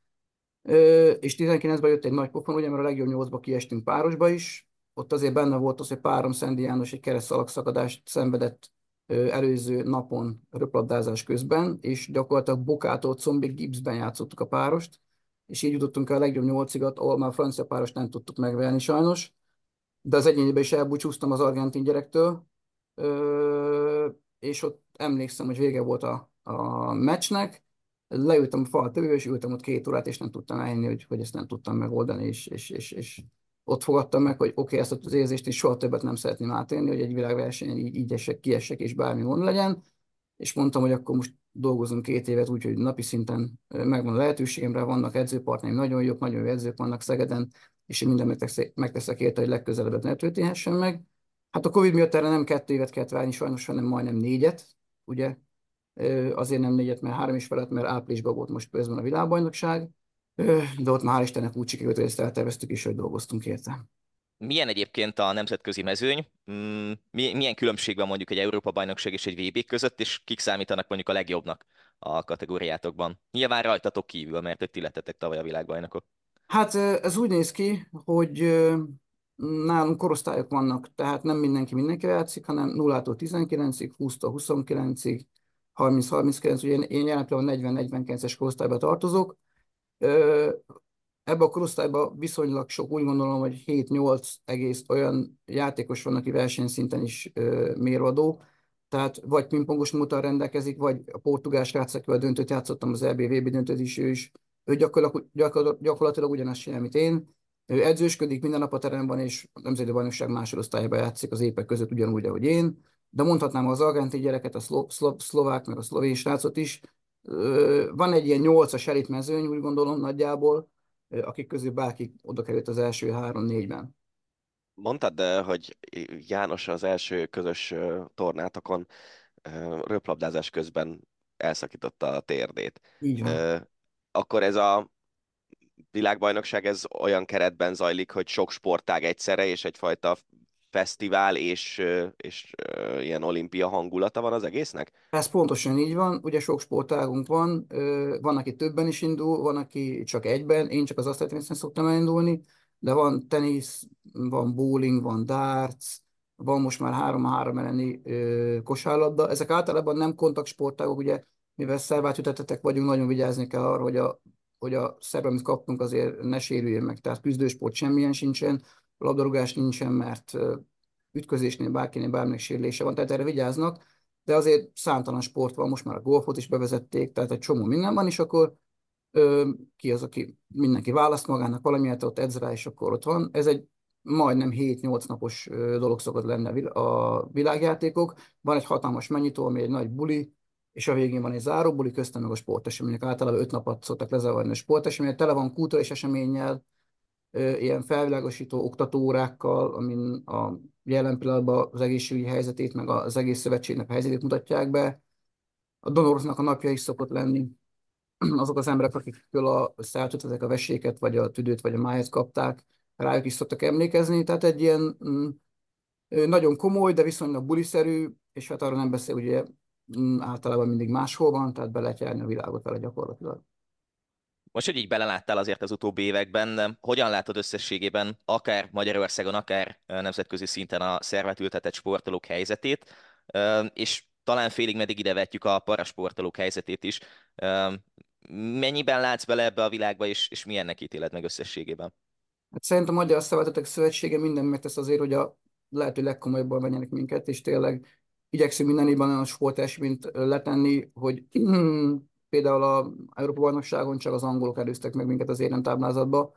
Ö, és 19-ben jött egy nagy pofon, ugye, mert a legjobb 8-ba kiestünk párosba is. Ott azért benne volt az, hogy párom Szendi János egy keresztalagszakadást szenvedett előző napon röplabdázás közben, és gyakorlatilag Bokától Combig Gibbsben játszottuk a párost, és így jutottunk el a legjobb nyolcigat, ahol már a francia párost nem tudtuk megverni sajnos, de az egyéniben is elbúcsúztam az argentin gyerektől, és ott emlékszem, hogy vége volt a, a meccsnek, leültem a fal tövő, és ültem ott két órát, és nem tudtam elhinni, hogy, hogy ezt nem tudtam megoldani, és, és, és, és ott fogadtam meg, hogy oké, okay, ezt az érzést is soha többet nem szeretném átélni, hogy egy világversenyen így, így esek, kiesek, és bármi gond legyen, és mondtam, hogy akkor most dolgozunk két évet úgy, hogy napi szinten megvan a lehetőségemre, vannak edzőpartnerim, nagyon jók, nagyon jó edzők vannak Szegeden, és én mindent megteszek, megteszek érte, hogy legközelebb ne történhessen meg. Hát a Covid miatt erre nem kettő évet kellett várni sajnos, hanem majdnem négyet, ugye? Azért nem négyet, mert három is felett, mert áprilisban volt most közben a világbajnokság, de ott már Istennek úgy sikerült, hogy ezt elterveztük is, hogy dolgoztunk érte. Milyen egyébként a nemzetközi mezőny? Mm, milyen különbség van mondjuk egy Európa-bajnokság és egy VB között, és kik számítanak mondjuk a legjobbnak a kategóriátokban? Nyilván rajtatok kívül, mert hogy ti lettetek tavaly a világbajnokok. Hát ez úgy néz ki, hogy nálunk korosztályok vannak, tehát nem mindenki mindenki játszik, hanem 0-tól 19-ig, 20-tól 29-ig, 30-39, ugye én jelen pillanatban 40-49-es korosztályba tartozok, Ebben a korosztályban viszonylag sok, úgy gondolom, hogy 7-8 egész olyan játékos van, aki versenyszinten is mérvadó, tehát vagy pingpongos mutat rendelkezik, vagy a portugál srác, akivel döntőt játszottam az EBVB döntőt is, ő is ő gyakorlatilag, gyakorlatilag, gyakorlatilag ugyanazt csinál, mint én. Ő edzősködik minden nap a teremben, és a Nemzeti Bajnokság másodosztályban játszik az épek között ugyanúgy, ahogy én. De mondhatnám az argentin gyereket, a szlo, szlo, szlovák, meg a szlovén srácot is, van egy ilyen nyolcas elitmezőny, úgy gondolom nagyjából, akik közül bárki oda került az első három-négyben. Mondtad, de, hogy János az első közös tornátokon röplabdázás közben elszakította a térdét. Így van. Akkor ez a világbajnokság ez olyan keretben zajlik, hogy sok sportág egyszerre, és egyfajta fesztivál és, és ilyen olimpia hangulata van az egésznek? Ez pontosan így van, ugye sok sportágunk van, van, aki többen is indul, van, aki csak egyben, én csak az asztaltenisen szoktam elindulni, de van tenisz, van bowling, van darts, van most már három-három elleni kosárlabda. Ezek általában nem kontaktsportágok, ugye, mivel szervátütetetek vagyunk, nagyon vigyázni kell arra, hogy a, hogy a szerv, amit kaptunk, azért ne sérüljön meg. Tehát küzdősport semmilyen sincsen, labdarúgás nincsen, mert ütközésnél bárkinél bármilyen sérülése van, tehát erre vigyáznak, de azért számtalan sport van, most már a golfot is bevezették, tehát egy csomó minden van, és akkor ö, ki az, aki mindenki választ magának valamiért, ott edz rá, és akkor ott van. Ez egy majdnem 7-8 napos dolog szokott lenne a világjátékok. Van egy hatalmas mennyitó, ami egy nagy buli, és a végén van egy záró buli, köztem meg a sportesemények. Általában 5 napot szoktak lezavarni a sportesemények. Tele van kútra és eseménnyel, ilyen felvilágosító oktatóórákkal, amin a jelen pillanatban az egészségügyi helyzetét, meg az egész szövetségnek a helyzetét mutatják be. A donoroknak a napja is szokott lenni. Azok az emberek, akikől a ezek a veséket, vagy a tüdőt, vagy a májat kapták, rájuk is szoktak emlékezni. Tehát egy ilyen mm, nagyon komoly, de viszonylag buliszerű, és hát arra nem beszél, ugye mm, általában mindig máshol van, tehát be lehet járni a világot vele gyakorlatilag. Most, hogy így beleláttál azért az utóbbi években, hogyan látod összességében akár Magyarországon, akár nemzetközi szinten a szervet ültetett sportolók helyzetét, és talán félig meddig ide vetjük a parasportolók helyzetét is. Mennyiben látsz bele ebbe a világba, és, és milyennek ítéled meg összességében? Hát szerintem a Magyar Szervezetek Szövetsége minden megtesz azért, hogy a lehető legkomolyabban vegyenek minket, és tényleg igyekszünk minden évben olyan sporteseményt letenni, hogy például a Európa bajnokságon csak az angolok előztek meg minket az éremtáblázatba.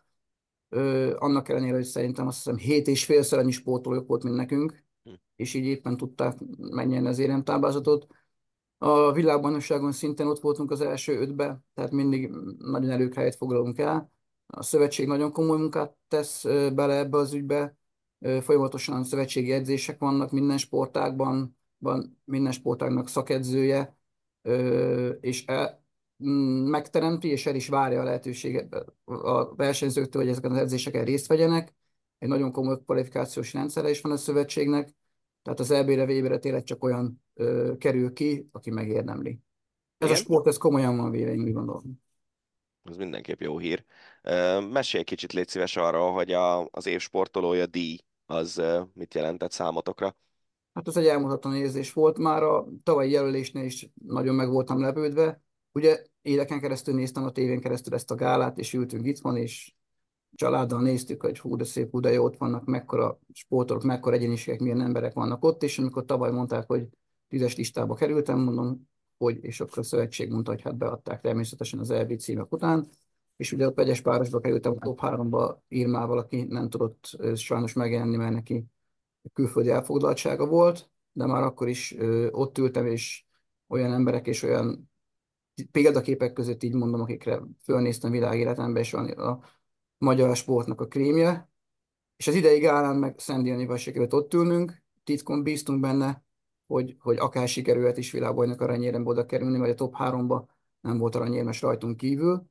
Ö, annak ellenére, hogy szerintem azt hiszem 7 és félszer annyi sportolók volt, mint nekünk, hm. és így éppen tudták megnyerni az éremtáblázatot. A világbajnokságon szintén ott voltunk az első ötbe, tehát mindig nagyon előkhelyet foglalunk el. A szövetség nagyon komoly munkát tesz bele ebbe az ügybe. Folyamatosan szövetségi edzések vannak minden sportágban, van minden sportágnak szakedzője, és el, megteremti, és el is várja a lehetőséget a versenyzőktől, hogy ezeken az edzéseken részt vegyenek. Egy nagyon komoly kvalifikációs rendszere is van a szövetségnek, tehát az EB-re, VB-re tényleg csak olyan ö, kerül ki, aki megérdemli. Ez Igen? a sport, ez komolyan van véve, én úgy gondolom. Ez mindenképp jó hír. Mesélj kicsit, légy szíves arról, hogy a, az év sportolója díj, az mit jelentett számotokra? Hát az egy elmondhatatlan érzés volt. Már a tavalyi jelölésnél is nagyon meg voltam lepődve. Ugye éveken keresztül néztem a tévén keresztül ezt a gálát, és ültünk itt van, és családdal néztük, hogy hú, de szép, hú, de jó, ott vannak, mekkora sportolók, mekkora egyéniségek, milyen emberek vannak ott, és amikor tavaly mondták, hogy tízes listába kerültem, mondom, hogy, és akkor a szövetség mondta, hogy hát beadták természetesen az EB címek után, és ugye a pegyes párosba kerültem a top 3-ba Irmával, aki nem tudott sajnos megjelenni, mert neki külföldi elfoglaltsága volt, de már akkor is ott ültem, és olyan emberek és olyan példaképek között így mondom, akikre fölnéztem világéletemben, és van a magyar sportnak a krémje. És az idei gálán meg Szent sikerült ott ülnünk, titkon bíztunk benne, hogy, hogy akár sikerült is világbajnok aranyérembe oda kerülni, vagy a top 3-ba nem volt aranyérmes rajtunk kívül,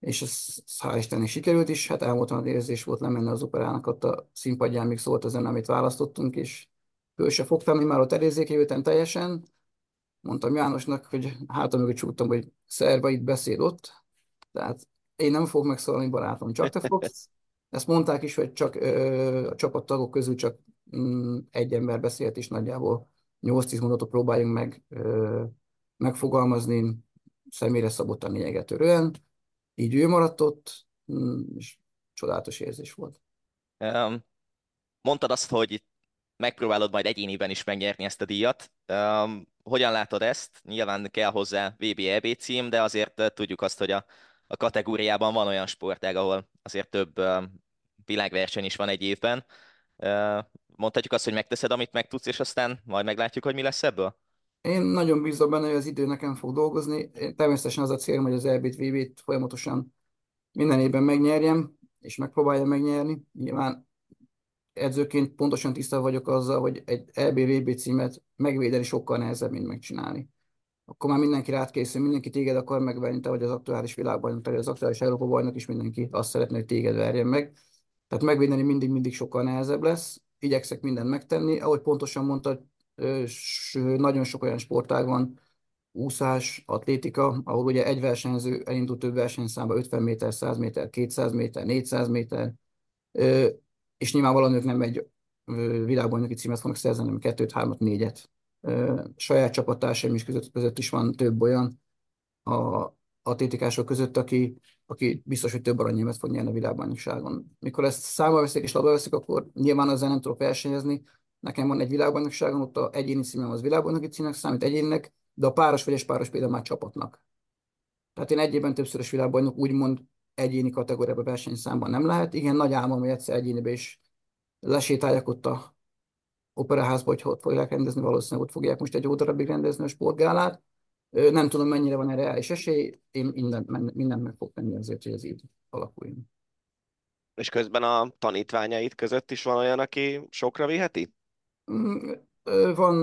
és ez, ez hál' Istennek sikerült is, hát elmondtam, érzés volt lemenni az operának, ott a színpadján még szólt az zene, amit választottunk, és föl se fogtam, én már ott elérzékenyültem teljesen, mondtam Jánosnak, hogy hátam mögött csúttam, hogy szerva itt beszéd ott, tehát én nem fogok megszólalni, barátom, csak te fogsz. Ezt mondták is, hogy csak ö, a csapattagok közül csak mm, egy ember beszélt, és nagyjából 8-10 mondatot próbáljunk meg ö, megfogalmazni, személyre szabottan lényeget törően. Így ő maradt ott, mm, és csodálatos érzés volt. Um, mondtad azt, hogy megpróbálod majd egyéniben is megnyerni ezt a díjat. Um, hogyan látod ezt? Nyilván kell hozzá VB-EB cím, de azért tudjuk azt, hogy a, a kategóriában van olyan sportág, ahol azért több uh, világverseny is van egy évben. Uh, mondhatjuk azt, hogy megteszed, amit meg tudsz, és aztán majd meglátjuk, hogy mi lesz ebből? Én nagyon bízom benne, hogy az idő nekem fog dolgozni. Természetesen az a célom, hogy az EB-t, VB-t folyamatosan minden évben megnyerjem, és megpróbáljam megnyerni. Nyilván edzőként pontosan tisztában vagyok azzal, hogy egy EB-VB címet megvédeni sokkal nehezebb, mint megcsinálni. Akkor már mindenki rád készül, mindenki téged akar megverni, te vagy az aktuális világbajnok, te vagy az aktuális Európa bajnok is, mindenki azt szeretné, hogy téged verjen meg. Tehát megvédeni mindig-mindig sokkal nehezebb lesz. Igyekszek mindent megtenni. Ahogy pontosan mondtad, nagyon sok olyan sportág van, úszás, atlétika, ahol ugye egy versenyző elindult több versenyszámba 50 méter, 100 méter, 200 méter, 400 méter, és nyilvánvalóan ők nem egy világbajnoki címet fognak szerzni, hanem kettőt, hármat, négyet. Saját csapattársaim is között, között is van több olyan a atlétikások között, aki, aki biztos, hogy több aranyémet fog nyerni a világbajnokságon. Mikor ezt számba veszik és labba veszik, akkor nyilván ezzel nem tudok versenyezni. Nekem van egy világbajnokságon, ott a egyéni címem az világbajnoki címnek számít egyéninek, de a páros vagy páros például már csapatnak. Tehát én egyében többszörös világbajnok úgymond egyéni kategóriában versenyszámban nem lehet. Igen, nagy álmom, hogy egyszer egyénibe is lesétáljak ott a operaházba, hogy ott fogják rendezni, valószínűleg ott fogják most egy jó darabig rendezni a sportgálát. Nem tudom, mennyire van erre reális esély, én mindent, mindent meg fog tenni azért, hogy ez így alakuljon. És közben a tanítványait között is van olyan, aki sokra viheti? Mm, van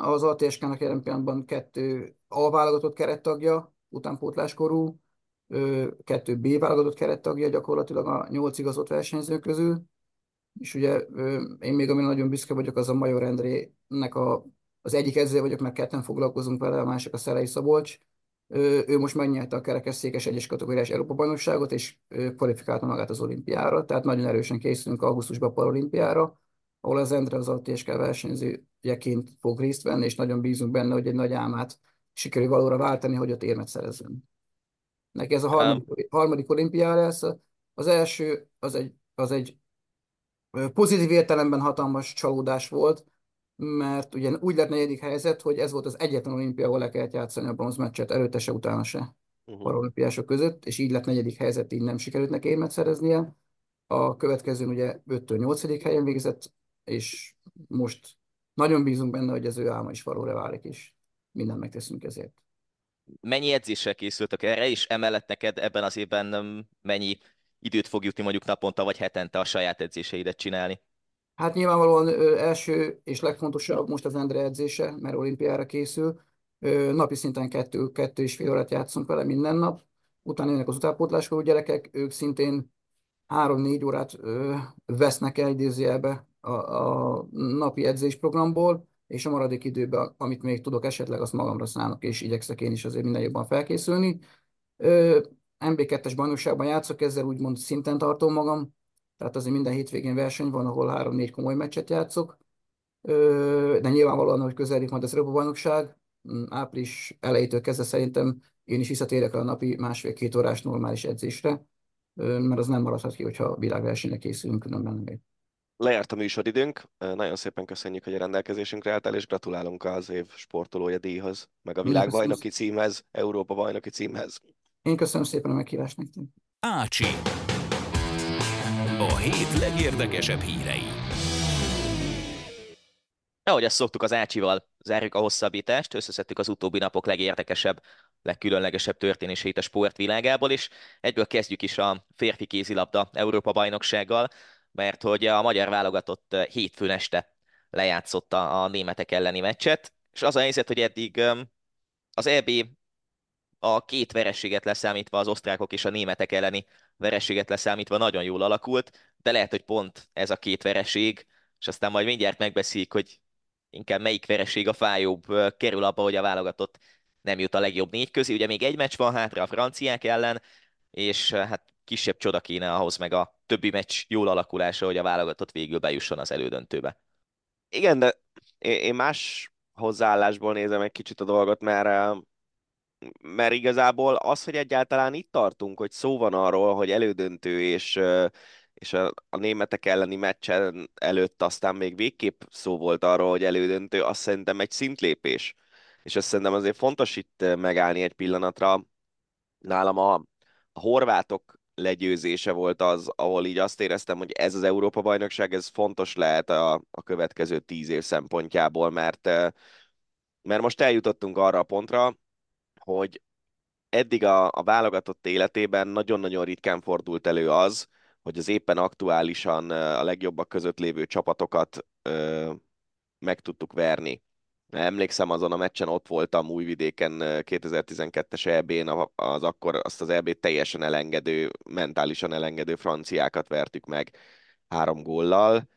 az ATSK-nak jelen pillanatban kettő A válogatott kerettagja, utánpótláskorú, kettő B válogatott kerettagja gyakorlatilag a nyolc igazott versenyző közül, és ugye én még ami nagyon büszke vagyok, az a Major Endrének a, az egyik edző vagyok, mert ketten foglalkozunk vele, a másik a Szelei Szabolcs. Ő most megnyerte a kerekesszékes egyes kategóriás Európa bajnokságot, és kvalifikálta magát az olimpiára, tehát nagyon erősen készülünk augusztusban a paralimpiára, ahol az Endre az ATSK versenyzőjeként fog részt venni, és nagyon bízunk benne, hogy egy nagy álmát sikerül valóra váltani, hogy ott érmet szerezzen. Neki ez a harmadik, harmadik olimpiára lesz. Az első az egy, az egy pozitív értelemben hatalmas csalódás volt, mert ugye úgy lett negyedik helyzet, hogy ez volt az egyetlen olimpia, ahol le kellett játszani a bronzmeccset, előtte se, utána se uh-huh. paralimpiások között, és így lett negyedik helyzet, így nem sikerült neki érmet szereznie. A következőn ugye 5 8 helyen végzett, és most nagyon bízunk benne, hogy az ő álma is valóra válik, és mindent megteszünk ezért. Mennyi edzéssel készültek erre, és emellett neked ebben az évben mennyi időt fog jutni mondjuk naponta vagy hetente a saját edzéseidet csinálni? Hát nyilvánvalóan első és legfontosabb most az Endre edzése, mert olimpiára készül. Napi szinten kettő, kettő és fél órát játszunk vele minden nap. Utána jönnek az utánpótláskorú gyerekek, ők szintén három-négy órát vesznek el idézőjelbe a, a napi edzésprogramból, és a maradék időben, amit még tudok esetleg, azt magamra szállok, és igyekszek én is azért minden jobban felkészülni. Ö, MB2-es bajnokságban játszok, ezzel úgymond szinten tartom magam, tehát azért minden hétvégén verseny van, ahol három-négy komoly meccset játszok, de nyilvánvalóan, hogy közelik majd az Európa-bajnokság, mm, április elejétől kezdve szerintem én is visszatérek a napi másfél-két órás normális edzésre, mert az nem maradhat ki, hogyha világversenyre készülünk különben még. Lejárt a műsoridőnk, nagyon szépen köszönjük, hogy a rendelkezésünkre álltál, és gratulálunk az év sportolója díjhoz, meg a világbajnoki címhez, Európa bajnoki címhez. Én köszönöm szépen a meghívást nektek. Ácsi. A hét legérdekesebb hírei. Ahogy azt szoktuk, az Ácsival zárjuk a hosszabbítást, összeszedtük az utóbbi napok legérdekesebb, legkülönlegesebb történéseit a sportvilágából, és egyből kezdjük is a férfi kézilabda Európa bajnoksággal, mert hogy a magyar válogatott hétfőn este lejátszotta a németek elleni meccset, és az a helyzet, hogy eddig az EB a két vereséget leszámítva, az osztrákok és a németek elleni vereséget leszámítva nagyon jól alakult, de lehet, hogy pont ez a két vereség, és aztán majd mindjárt megbeszéljük, hogy inkább melyik vereség a fájóbb kerül abba, hogy a válogatott nem jut a legjobb négy közé. Ugye még egy meccs van hátra a franciák ellen, és hát kisebb csoda kéne ahhoz meg a többi meccs jól alakulása, hogy a válogatott végül bejusson az elődöntőbe. Igen, de én más hozzáállásból nézem egy kicsit a dolgot, mert, mert igazából az, hogy egyáltalán itt tartunk, hogy szó van arról, hogy elődöntő és, és a, a németek elleni meccsen előtt aztán még végképp szó volt arról, hogy elődöntő, azt szerintem egy szintlépés. És azt szerintem azért fontos itt megállni egy pillanatra. Nálam a, a horvátok legyőzése volt az, ahol így azt éreztem, hogy ez az Európa-bajnokság, ez fontos lehet a, a következő tíz év szempontjából, mert, mert most eljutottunk arra a pontra, hogy eddig a, a válogatott életében nagyon-nagyon ritkán fordult elő az, hogy az éppen aktuálisan a legjobbak között lévő csapatokat ö, meg tudtuk verni. Emlékszem azon a meccsen ott voltam Újvidéken 2012-es EB-n, az akkor azt az EB-t teljesen elengedő, mentálisan elengedő franciákat vertük meg három góllal.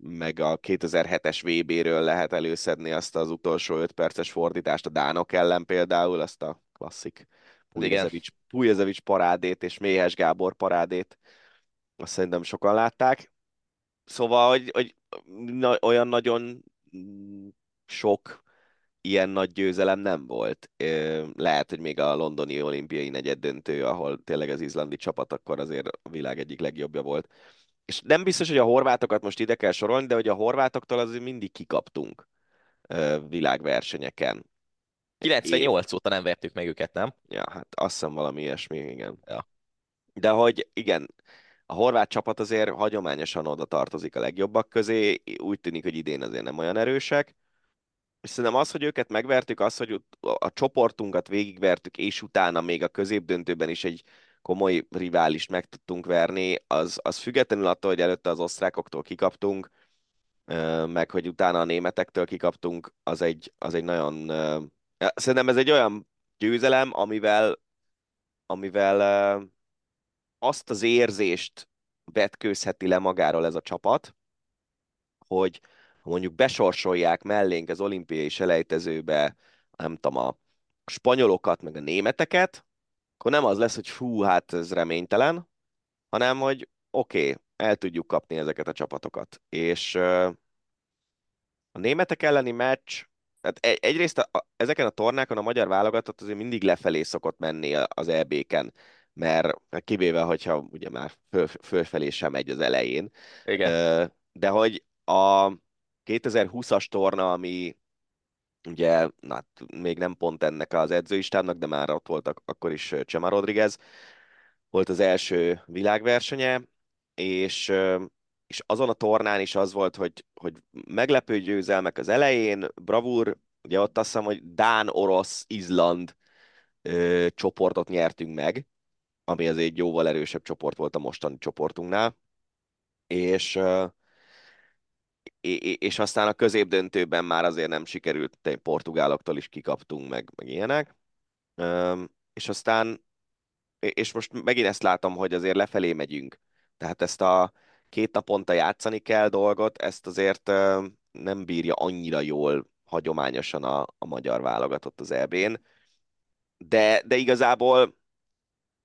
Meg a 2007-es VB-ről lehet előszedni azt az utolsó 5 perces fordítást a Dánok ellen például, azt a klasszik Pujezevics parádét és Méhes Gábor parádét. Azt szerintem sokan látták. Szóval, hogy, hogy na, olyan nagyon sok ilyen nagy győzelem nem volt. Lehet, hogy még a londoni olimpiai negyed döntő, ahol tényleg az izlandi csapat akkor azért a világ egyik legjobbja volt. És nem biztos, hogy a horvátokat most ide kell sorolni, de hogy a horvátoktól azért mindig kikaptunk világversenyeken. 98 Én... óta nem vertük meg őket, nem? Ja, hát azt hiszem valami ilyesmi, igen. Ja. De hogy igen, a horvát csapat azért hagyományosan oda tartozik a legjobbak közé, úgy tűnik, hogy idén azért nem olyan erősek. És szerintem az, hogy őket megvertük, az, hogy a csoportunkat végigvertük, és utána még a középdöntőben is egy komoly riválist meg tudtunk verni, az, az függetlenül attól, hogy előtte az osztrákoktól kikaptunk, meg hogy utána a németektől kikaptunk, az egy, az egy nagyon... Szerintem ez egy olyan győzelem, amivel, amivel azt az érzést vetkőzheti le magáról ez a csapat, hogy mondjuk besorsolják mellénk az olimpiai selejtezőbe, nem tudom, a spanyolokat, meg a németeket, akkor nem az lesz, hogy fú, hát ez reménytelen, hanem, hogy oké, okay, el tudjuk kapni ezeket a csapatokat. És a németek elleni meccs, hát egyrészt a, a, ezeken a tornákon a magyar válogatott azért mindig lefelé szokott menni az EB-ken mert kivéve, hogyha ugye már föl, fölfelé sem megy az elején. Igen. De hogy a 2020-as torna, ami ugye hát még nem pont ennek az edzőistának, de már ott voltak akkor is Csema Rodriguez, volt az első világversenye, és, és azon a tornán is az volt, hogy, hogy meglepő győzelmek az elején, bravúr, ugye ott azt hiszem, hogy Dán, Orosz, Izland ö, csoportot nyertünk meg, ami azért egy jóval erősebb csoport volt a mostani csoportunknál. és és aztán a középdöntőben már azért nem sikerült, portugáloktól is kikaptunk, meg, meg ilyenek. És aztán, és most megint ezt látom, hogy azért lefelé megyünk. Tehát ezt a két naponta játszani kell dolgot, ezt azért nem bírja annyira jól hagyományosan a, a magyar válogatott az EB-n. De, de igazából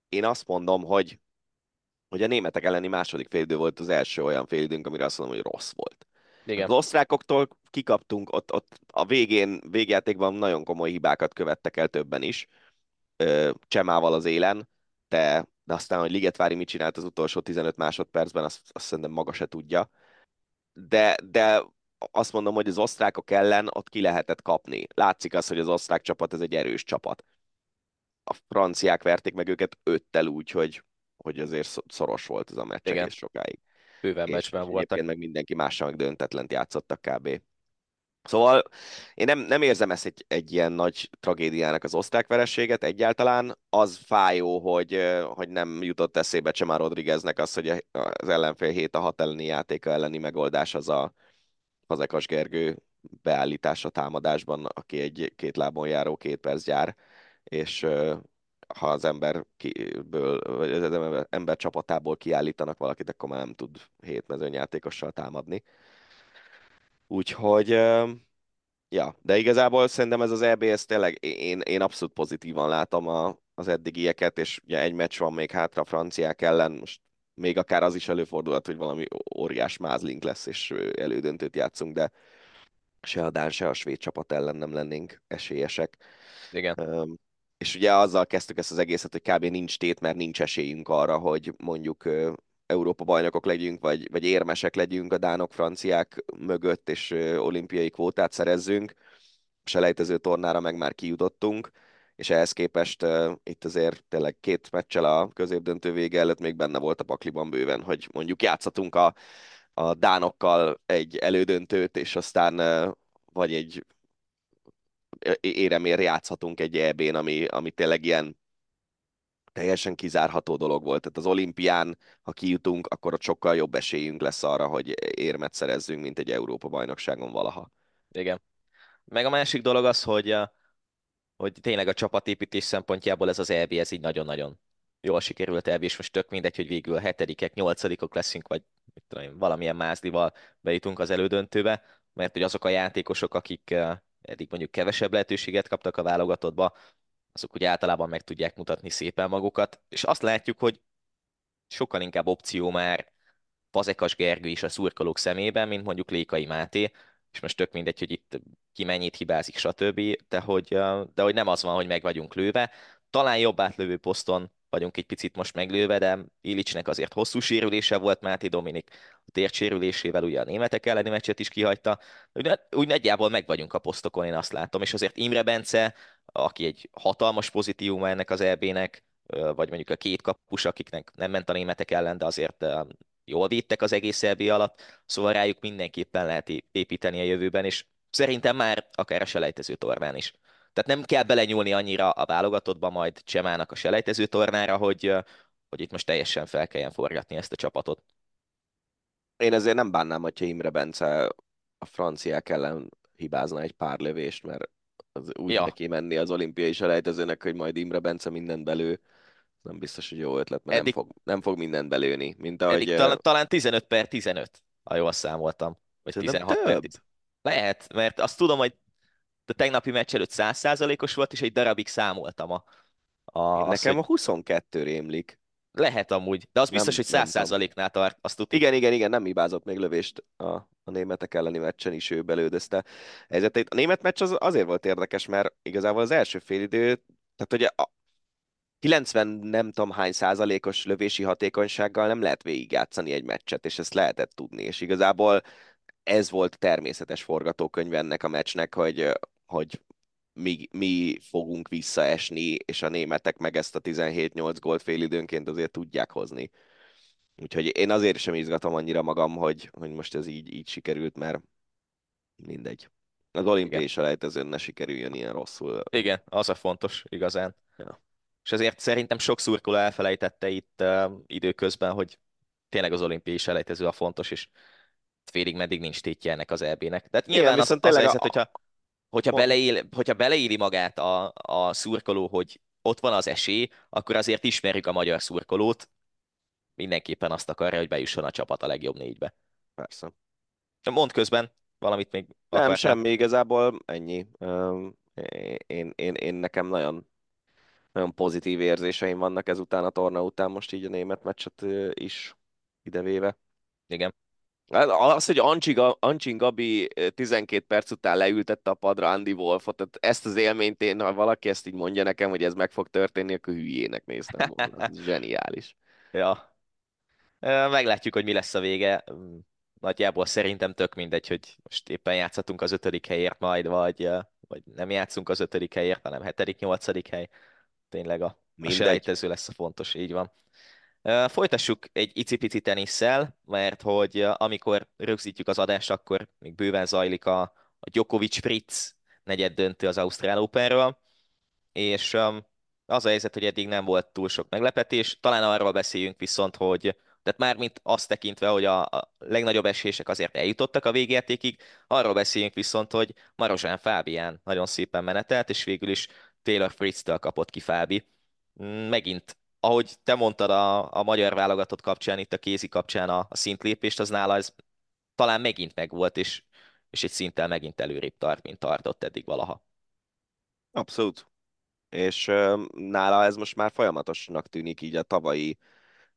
én azt mondom, hogy, hogy a németek elleni második félidő volt az első olyan félidőnk, amire azt mondom, hogy rossz volt. Igen. Az osztrákoktól kikaptunk, ott, ott a végén, végjátékban nagyon komoly hibákat követtek el többen is, Csemával az élen, de, de aztán, hogy Ligetvári mit csinált az utolsó 15 másodpercben, azt, azt szerintem maga se tudja. De, de azt mondom, hogy az osztrákok ellen ott ki lehetett kapni. Látszik az, hogy az osztrák csapat ez egy erős csapat. A franciák verték meg őket öttel úgy, hogy, hogy azért szoros volt ez a meccs egész sokáig bőven meccsben voltak. meg mindenki mással meg döntetlent játszottak kb. Szóval én nem, nem érzem ezt egy, egy ilyen nagy tragédiának az osztrák verességet egyáltalán. Az fájó, hogy, hogy nem jutott eszébe Csemá Rodrigueznek az, hogy az ellenfél 7 a 6 elleni játéka elleni megoldás az a Fazekas Gergő beállítása támadásban, aki egy két lábon járó két perc gyár, és ha az emberből, vagy az ember, ember csapatából kiállítanak valakit, akkor már nem tud hét mezőnyjátékossal támadni. Úgyhogy, ja, de igazából szerintem ez az EBS tényleg, én, én abszolút pozitívan látom a, az eddigieket, és ugye egy meccs van még hátra a franciák ellen, most még akár az is előfordulhat, hogy valami óriás mázlink lesz, és elődöntőt játszunk, de se a Dán, se a svéd csapat ellen nem lennénk esélyesek. Igen. Um, és ugye azzal kezdtük ezt az egészet, hogy kb. nincs tét, mert nincs esélyünk arra, hogy mondjuk Európa bajnokok legyünk, vagy, vagy érmesek legyünk a dánok, franciák mögött, és olimpiai kvótát szerezzünk. A selejtező tornára meg már kijutottunk, és ehhez képest uh, itt azért tényleg két meccsel a középdöntő vége előtt még benne volt a pakliban bőven, hogy mondjuk játszatunk a, a dánokkal egy elődöntőt, és aztán uh, vagy egy éremér játszhatunk egy EB-n, ami, ami tényleg ilyen teljesen kizárható dolog volt. Tehát az olimpián, ha kijutunk, akkor ott sokkal jobb esélyünk lesz arra, hogy érmet szerezzünk, mint egy Európa-bajnokságon valaha. Igen. Meg a másik dolog az, hogy, hogy tényleg a csapatépítés szempontjából ez az EB, ez így nagyon-nagyon jól sikerült EB, és most tök mindegy, hogy végül a hetedikek, nyolcadikok leszünk, vagy tudom, valamilyen mázlival bejutunk az elődöntőbe, mert hogy azok a játékosok, akik eddig mondjuk kevesebb lehetőséget kaptak a válogatottba, azok úgy általában meg tudják mutatni szépen magukat, és azt látjuk, hogy sokkal inkább opció már Fazekas Gergő is a szurkolók szemében, mint mondjuk Lékai Máté, és most tök mindegy, hogy itt ki mennyit hibázik, stb., de hogy, de hogy nem az van, hogy meg vagyunk lőve. Talán jobb átlövő poszton vagyunk egy picit most meglőve, de Ilicsnek azért hosszú sérülése volt, Máté Dominik a térdsérülésével ugye a németek elleni meccset is kihagyta. Úgy, úgy nagyjából meg vagyunk a posztokon, én azt látom, és azért Imre Bence, aki egy hatalmas pozitívum ennek az EB-nek, vagy mondjuk a két kapus, akiknek nem ment a németek ellen, de azért jól védtek az egész EB alatt, szóval rájuk mindenképpen lehet építeni a jövőben, és szerintem már akár a selejtező tornán is. Tehát nem kell belenyúlni annyira a válogatottba majd Csemának a selejtező tornára, hogy, hogy itt most teljesen fel kelljen forgatni ezt a csapatot. Én ezért nem bánnám, hogyha Imre Bence a franciák ellen hibázna egy pár lövést, mert az úgy ja. neki menni az olimpiai selejtezőnek, hogy majd Imre Bence mindent belő. Nem biztos, hogy jó ötlet, mert Eddig... nem, fog, nem fog mindent belőni. Mint ahogy, Eddig talán, talán 15 per 15, ha jól számoltam. Vagy 16 per 10. Lehet, mert azt tudom, hogy a tegnapi meccs előtt 100%-os volt, és egy darabig számoltam a... a Nekem az, a 22 rémlik. Lehet amúgy, de az biztos, nem, hogy 100%-nál tart. Azt tudtuk. Igen, igen, igen, nem hibázott még lövést a, a németek elleni meccsen is, ő belődözte. A német meccs az azért volt érdekes, mert igazából az első félidő, tehát ugye a 90 nem tudom hány százalékos lövési hatékonysággal nem lehet végigjátszani egy meccset, és ezt lehetett tudni, és igazából ez volt természetes forgatókönyv ennek a meccsnek, hogy hogy mi, mi fogunk visszaesni, és a németek meg ezt a 17-8 gólt fél időnként azért tudják hozni. Úgyhogy én azért sem izgatom annyira magam, hogy, hogy most ez így, így sikerült, mert mindegy. Az olimpiai selejtezőn ne sikerüljön ilyen rosszul. Igen, az a fontos igazán. Ja. És azért szerintem sok szurkoló elfelejtette itt uh, időközben, hogy tényleg az olimpiai selejtező a fontos, és félig meddig nincs tétje ennek az EB-nek. Tehát Igen, nyilván az, viszont az tényleg helyzet, a- hogyha, hogyha, Pont. beleél, hogyha beleéli magát a, a szurkoló, hogy ott van az esély, akkor azért ismerjük a magyar szurkolót, mindenképpen azt akarja, hogy bejusson a csapat a legjobb négybe. Persze. Mond közben valamit még Nem, akartál? semmi, igazából ennyi. Én, én, én nekem nagyon, nagyon pozitív érzéseim vannak ezután a torna után, most így a német meccset is idevéve. Igen. Hát Az, hogy Ancsi, Ga- Ancsin Gabi ö, 12 perc után leültette a padra Andy Wolfot, tehát ezt az élményt én, ha valaki ezt így mondja nekem, hogy ez meg fog történni, akkor hülyének néztem volna. Ez zseniális. Ja. Meglátjuk, hogy mi lesz a vége. Mm, Nagyjából szerintem tök mindegy, hogy most éppen játszhatunk az ötödik helyért majd, vagy, vagy nem játszunk az ötödik helyért, hanem hetedik, nyolcadik hely. Tényleg a, a Mindegy. selejtező lesz a fontos, így van. Folytassuk egy icipici tenisszel, mert hogy amikor rögzítjük az adást, akkor még bőven zajlik a, a Djokovic Fritz negyed döntő az Ausztrál Openről, és az a helyzet, hogy eddig nem volt túl sok meglepetés. Talán arról beszéljünk viszont, hogy tehát mármint azt tekintve, hogy a, a legnagyobb esések azért eljutottak a végértékig, arról beszéljünk viszont, hogy Marozsán Fábián nagyon szépen menetelt, és végül is Taylor Fritz-től kapott ki Fábi. Mm, Megint, ahogy te mondtad a, a magyar válogatott kapcsán, itt a kézi kapcsán a, a szintlépést, az nála ez talán megint megvolt, és, és egy szinttel megint előrébb tart, mint tartott eddig valaha. Abszolút. És ö, nála ez most már folyamatosnak tűnik így a tavalyi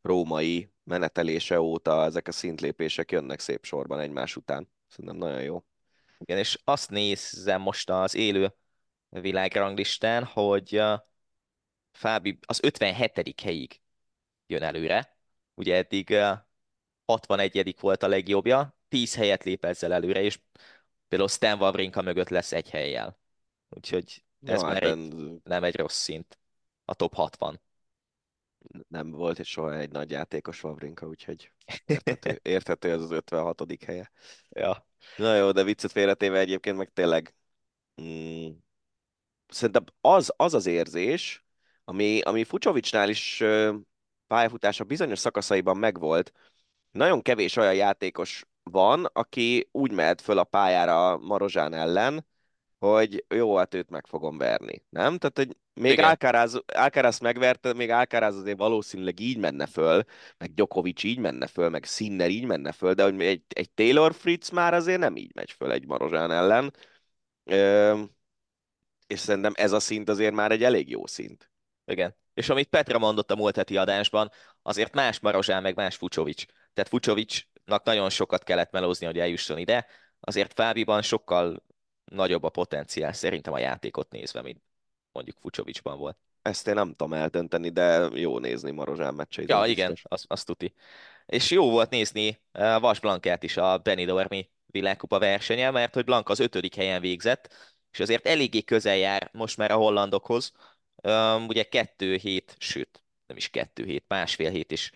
római menetelése óta ezek a szintlépések jönnek szép sorban egymás után. Szerintem nagyon jó. Igen, és azt nézzem most az élő világranglistán, hogy Fábi az 57. helyig jön előre. Ugye eddig uh, 61. volt a legjobbja, 10 helyet lép ezzel előre, és például Stan Wawrinka mögött lesz egy helyjel. Úgyhogy ez már hát egy, nem egy rossz szint. A top 60. nem volt és soha egy nagy játékos Vavrinka, úgyhogy érthető, érthető ez az 56. helye. Ja. Na jó, de viccet félretéve egyébként meg tényleg mm, szerintem az az, az érzés, ami, ami Fucsovicsnál is pályafutása bizonyos szakaszaiban megvolt, nagyon kevés olyan játékos van, aki úgy mehet föl a pályára Marozsán ellen, hogy jó, hát őt meg fogom verni, nem? Tehát, hogy még. Alcaraz, Alcaraz megverte, még Alcaraz azért valószínűleg így menne föl, meg Djokovic így menne föl, meg Sinner így menne föl, de hogy egy, egy Taylor Fritz már azért nem így megy föl egy Marozsán ellen. Ö, és szerintem ez a szint azért már egy elég jó szint. Igen. És amit Petra mondott a múlt heti adásban, azért más Marozsán, meg más Fucsovics. Tehát Fucsovicsnak nagyon sokat kellett melózni, hogy eljusson ide. Azért Fábiban sokkal nagyobb a potenciál szerintem a játékot nézve, mint mondjuk Fucsovicsban volt. Ezt én nem tudom eldönteni, de jó nézni Marozsán meccseit. Ja, igen, azt, azt tuti. És jó volt nézni uh, Vas Blankát is a Benidormi világkupa versenye, mert hogy Blanka az ötödik helyen végzett, és azért eléggé közel jár most már a hollandokhoz. Um, ugye kettő hét, sőt, nem is kettő hét, másfél hét is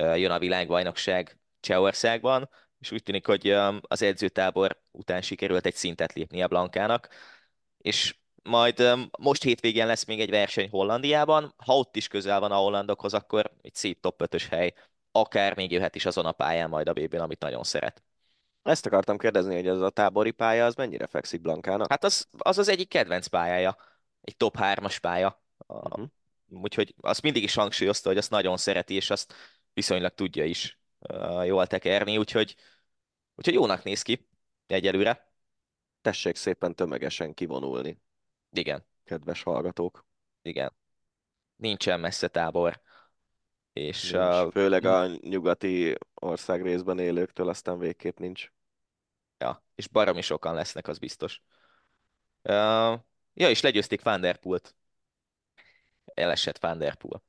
uh, jön a világbajnokság Csehországban, és úgy tűnik, hogy um, az edzőtábor után sikerült egy szintet lépni a Blankának, és majd um, most hétvégén lesz még egy verseny Hollandiában, ha ott is közel van a hollandokhoz, akkor egy szép top 5-ös hely, akár még jöhet is azon a pályán majd a BB-n, amit nagyon szeret. Ezt akartam kérdezni, hogy ez a tábori pálya, az mennyire fekszik Blankának? Hát az az, az egyik kedvenc pályája, egy top 3-as pálya. Uh-huh. Úgyhogy azt mindig is hangsúlyozta, hogy azt nagyon szereti, és azt viszonylag tudja is uh, jól tekerni, úgyhogy, úgyhogy jónak néz ki egyelőre. Tessék szépen tömegesen kivonulni, Igen, kedves hallgatók. igen. Nincsen messze tábor. És Nincs. uh, Főleg a nyugati ország részben élőktől aztán végképp nincs. Ja, és baromi sokan lesznek, az biztos. Uh, ja, és legyőzték Van Der Poelt. Elesett Van Der Poel.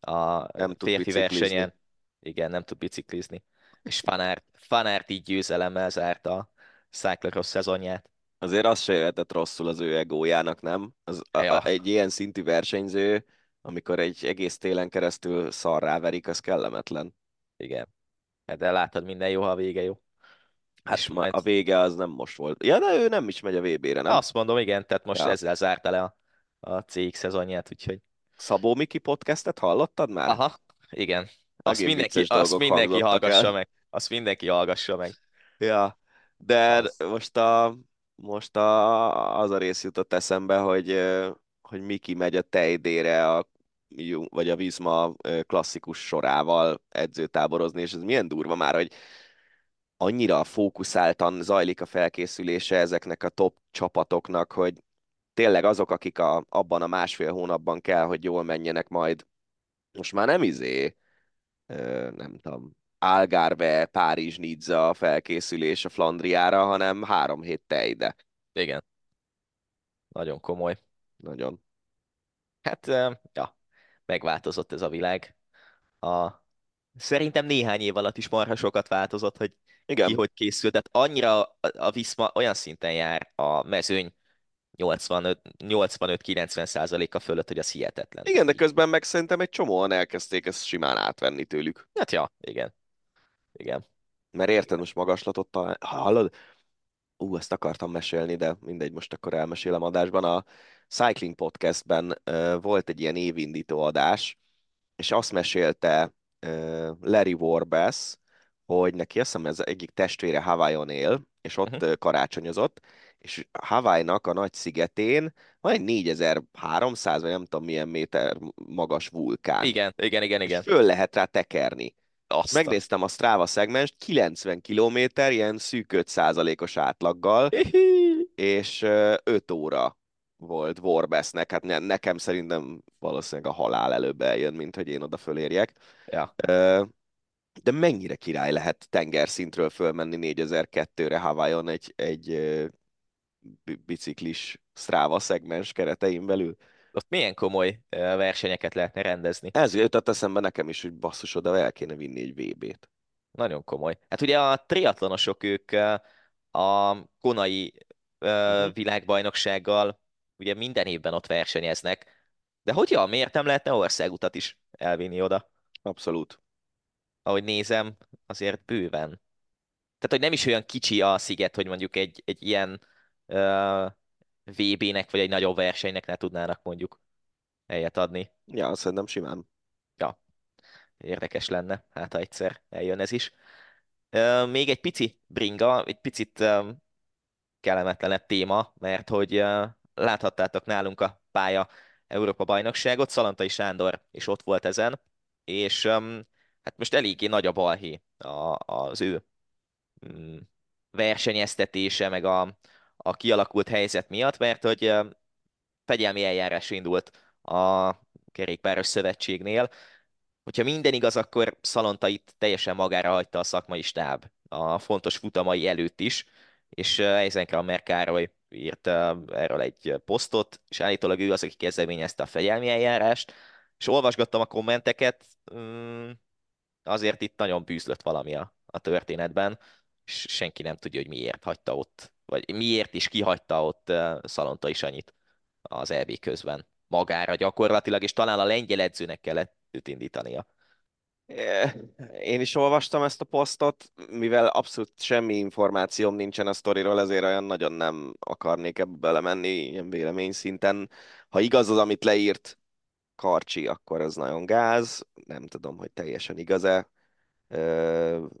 A Nem férfi versenyen. Igen, nem tud biciklizni. És Fanart, Fanart így győzelemmel zárta a Cyclocross szezonját. Azért az se jöhetett rosszul az ő egójának, nem? Az, Ja. a, egy ilyen szintű versenyző, amikor egy egész télen keresztül szarrá verik, az kellemetlen. Igen. Hát de látod, minden jó, ha a vége jó. Hát És ma, majd- a vége az nem most volt. Ja, de ő nem is megy a VB-re, nem? Azt mondom, igen, tehát most Ja. ezzel zárta le a, a CX szezonját, úgyhogy... Szabó Miki podcastet hallottad már? Aha, igen. azt Egész mindenki, azt mindenki hallgassa el. meg. Azt mindenki hallgassa meg. Ja, de most a, most a, az a rész jutott eszembe, hogy, hogy Miki megy a tejdére a, vagy a Vizma klasszikus sorával edzőtáborozni, és ez milyen durva már, hogy annyira fókuszáltan zajlik a felkészülése ezeknek a top csapatoknak, hogy tényleg azok, akik a, abban a másfél hónapban kell, hogy jól menjenek majd, most már nem izé, nem tudom, Algarve, Párizs, Nizza a felkészülés a Flandriára, hanem három hét tejde. Igen. Nagyon komoly. Nagyon. Hát, ja, megváltozott ez a világ. A... Szerintem néhány év alatt is marha sokat változott, hogy Igen. ki hogy készült. Tehát annyira a, a Viszma olyan szinten jár a mezőny 85-90 százaléka fölött, hogy az hihetetlen. Igen, de közben meg szerintem egy csomóan elkezdték ezt simán átvenni tőlük. Hát ja, igen. Igen. Mert érted, most magaslatot talán... Hallod? Ú, ezt akartam mesélni, de mindegy, most akkor elmesélem adásban. A Cycling Podcastben uh, volt egy ilyen évindító adás, és azt mesélte uh, Larry Warbass, hogy neki azt hiszem ez egyik testvére Hawaiion él, és ott Mhm. uh karácsonyozott, és Hawaii-nak a nagy szigetén van egy 4300, vagy nem tudom milyen méter magas vulkán. Igen, igen, igen, És igen. föl lehet rá tekerni. Azt. Megnéztem a Strava szegmens, 90 km, ilyen szűk 5%-os átlaggal, és 5 óra volt Warbassnek, hát ne- nekem szerintem valószínűleg a halál előbb eljön, mint hogy én oda fölérjek. Ja. De mennyire király lehet tengerszintről fölmenni 4002-re Hawaiion egy, egy biciklis Strava szegmens keretein belül. Ott milyen komoly versenyeket lehetne rendezni. Ez jutott eszembe nekem is, hogy basszus, oda el kéne vinni egy VB-t. Nagyon komoly. Hát ugye a triatlonosok ők a konai Mhm. világbajnoksággal ugye minden évben ott versenyeznek. De hogy ja, miért nem lehetne országutat is elvinni oda? Abszolút. Ahogy nézem, azért bőven. Tehát, hogy nem is olyan kicsi a sziget, hogy mondjuk egy, egy ilyen VB-nek vagy egy nagyobb versenynek ne tudnának mondjuk helyet adni. Ja, szerintem simán. Ja, érdekes lenne, hát ha egyszer eljön ez is. Még egy pici bringa, egy picit kellemetlenebb téma, mert hogy láthattátok nálunk a pálya Európa bajnokságot, Szalantai Sándor is ott volt ezen, és hát most eléggé nagy a balhé az ő mm, versenyeztetése, meg a, a kialakult helyzet miatt, mert hogy fegyelmi eljárás indult a kerékpáros szövetségnél, hogyha minden igaz, akkor Szalontait teljesen magára hagyta a szakmai stáb a fontos futamai előtt is, és Eisenkrammer Károly írt erről egy posztot, és állítólag ő az, aki kezdeményezte a fegyelmi eljárást, és olvasgattam a kommenteket, mm, azért itt nagyon bűzlött valami a, a történetben, és senki nem tudja, hogy miért hagyta ott, vagy miért is kihagyta ott Szalonta is annyit az EB közben magára gyakorlatilag, és talán a lengyel edzőnek kellett őt indítania. Én is olvastam ezt a posztot, mivel abszolút semmi információm nincsen a sztoriról, ezért olyan nagyon nem akarnék ebbe belemenni ilyen vélemény szinten. Ha igaz az, amit leírt Karcsi, akkor ez nagyon gáz. Nem tudom, hogy teljesen igaz-e,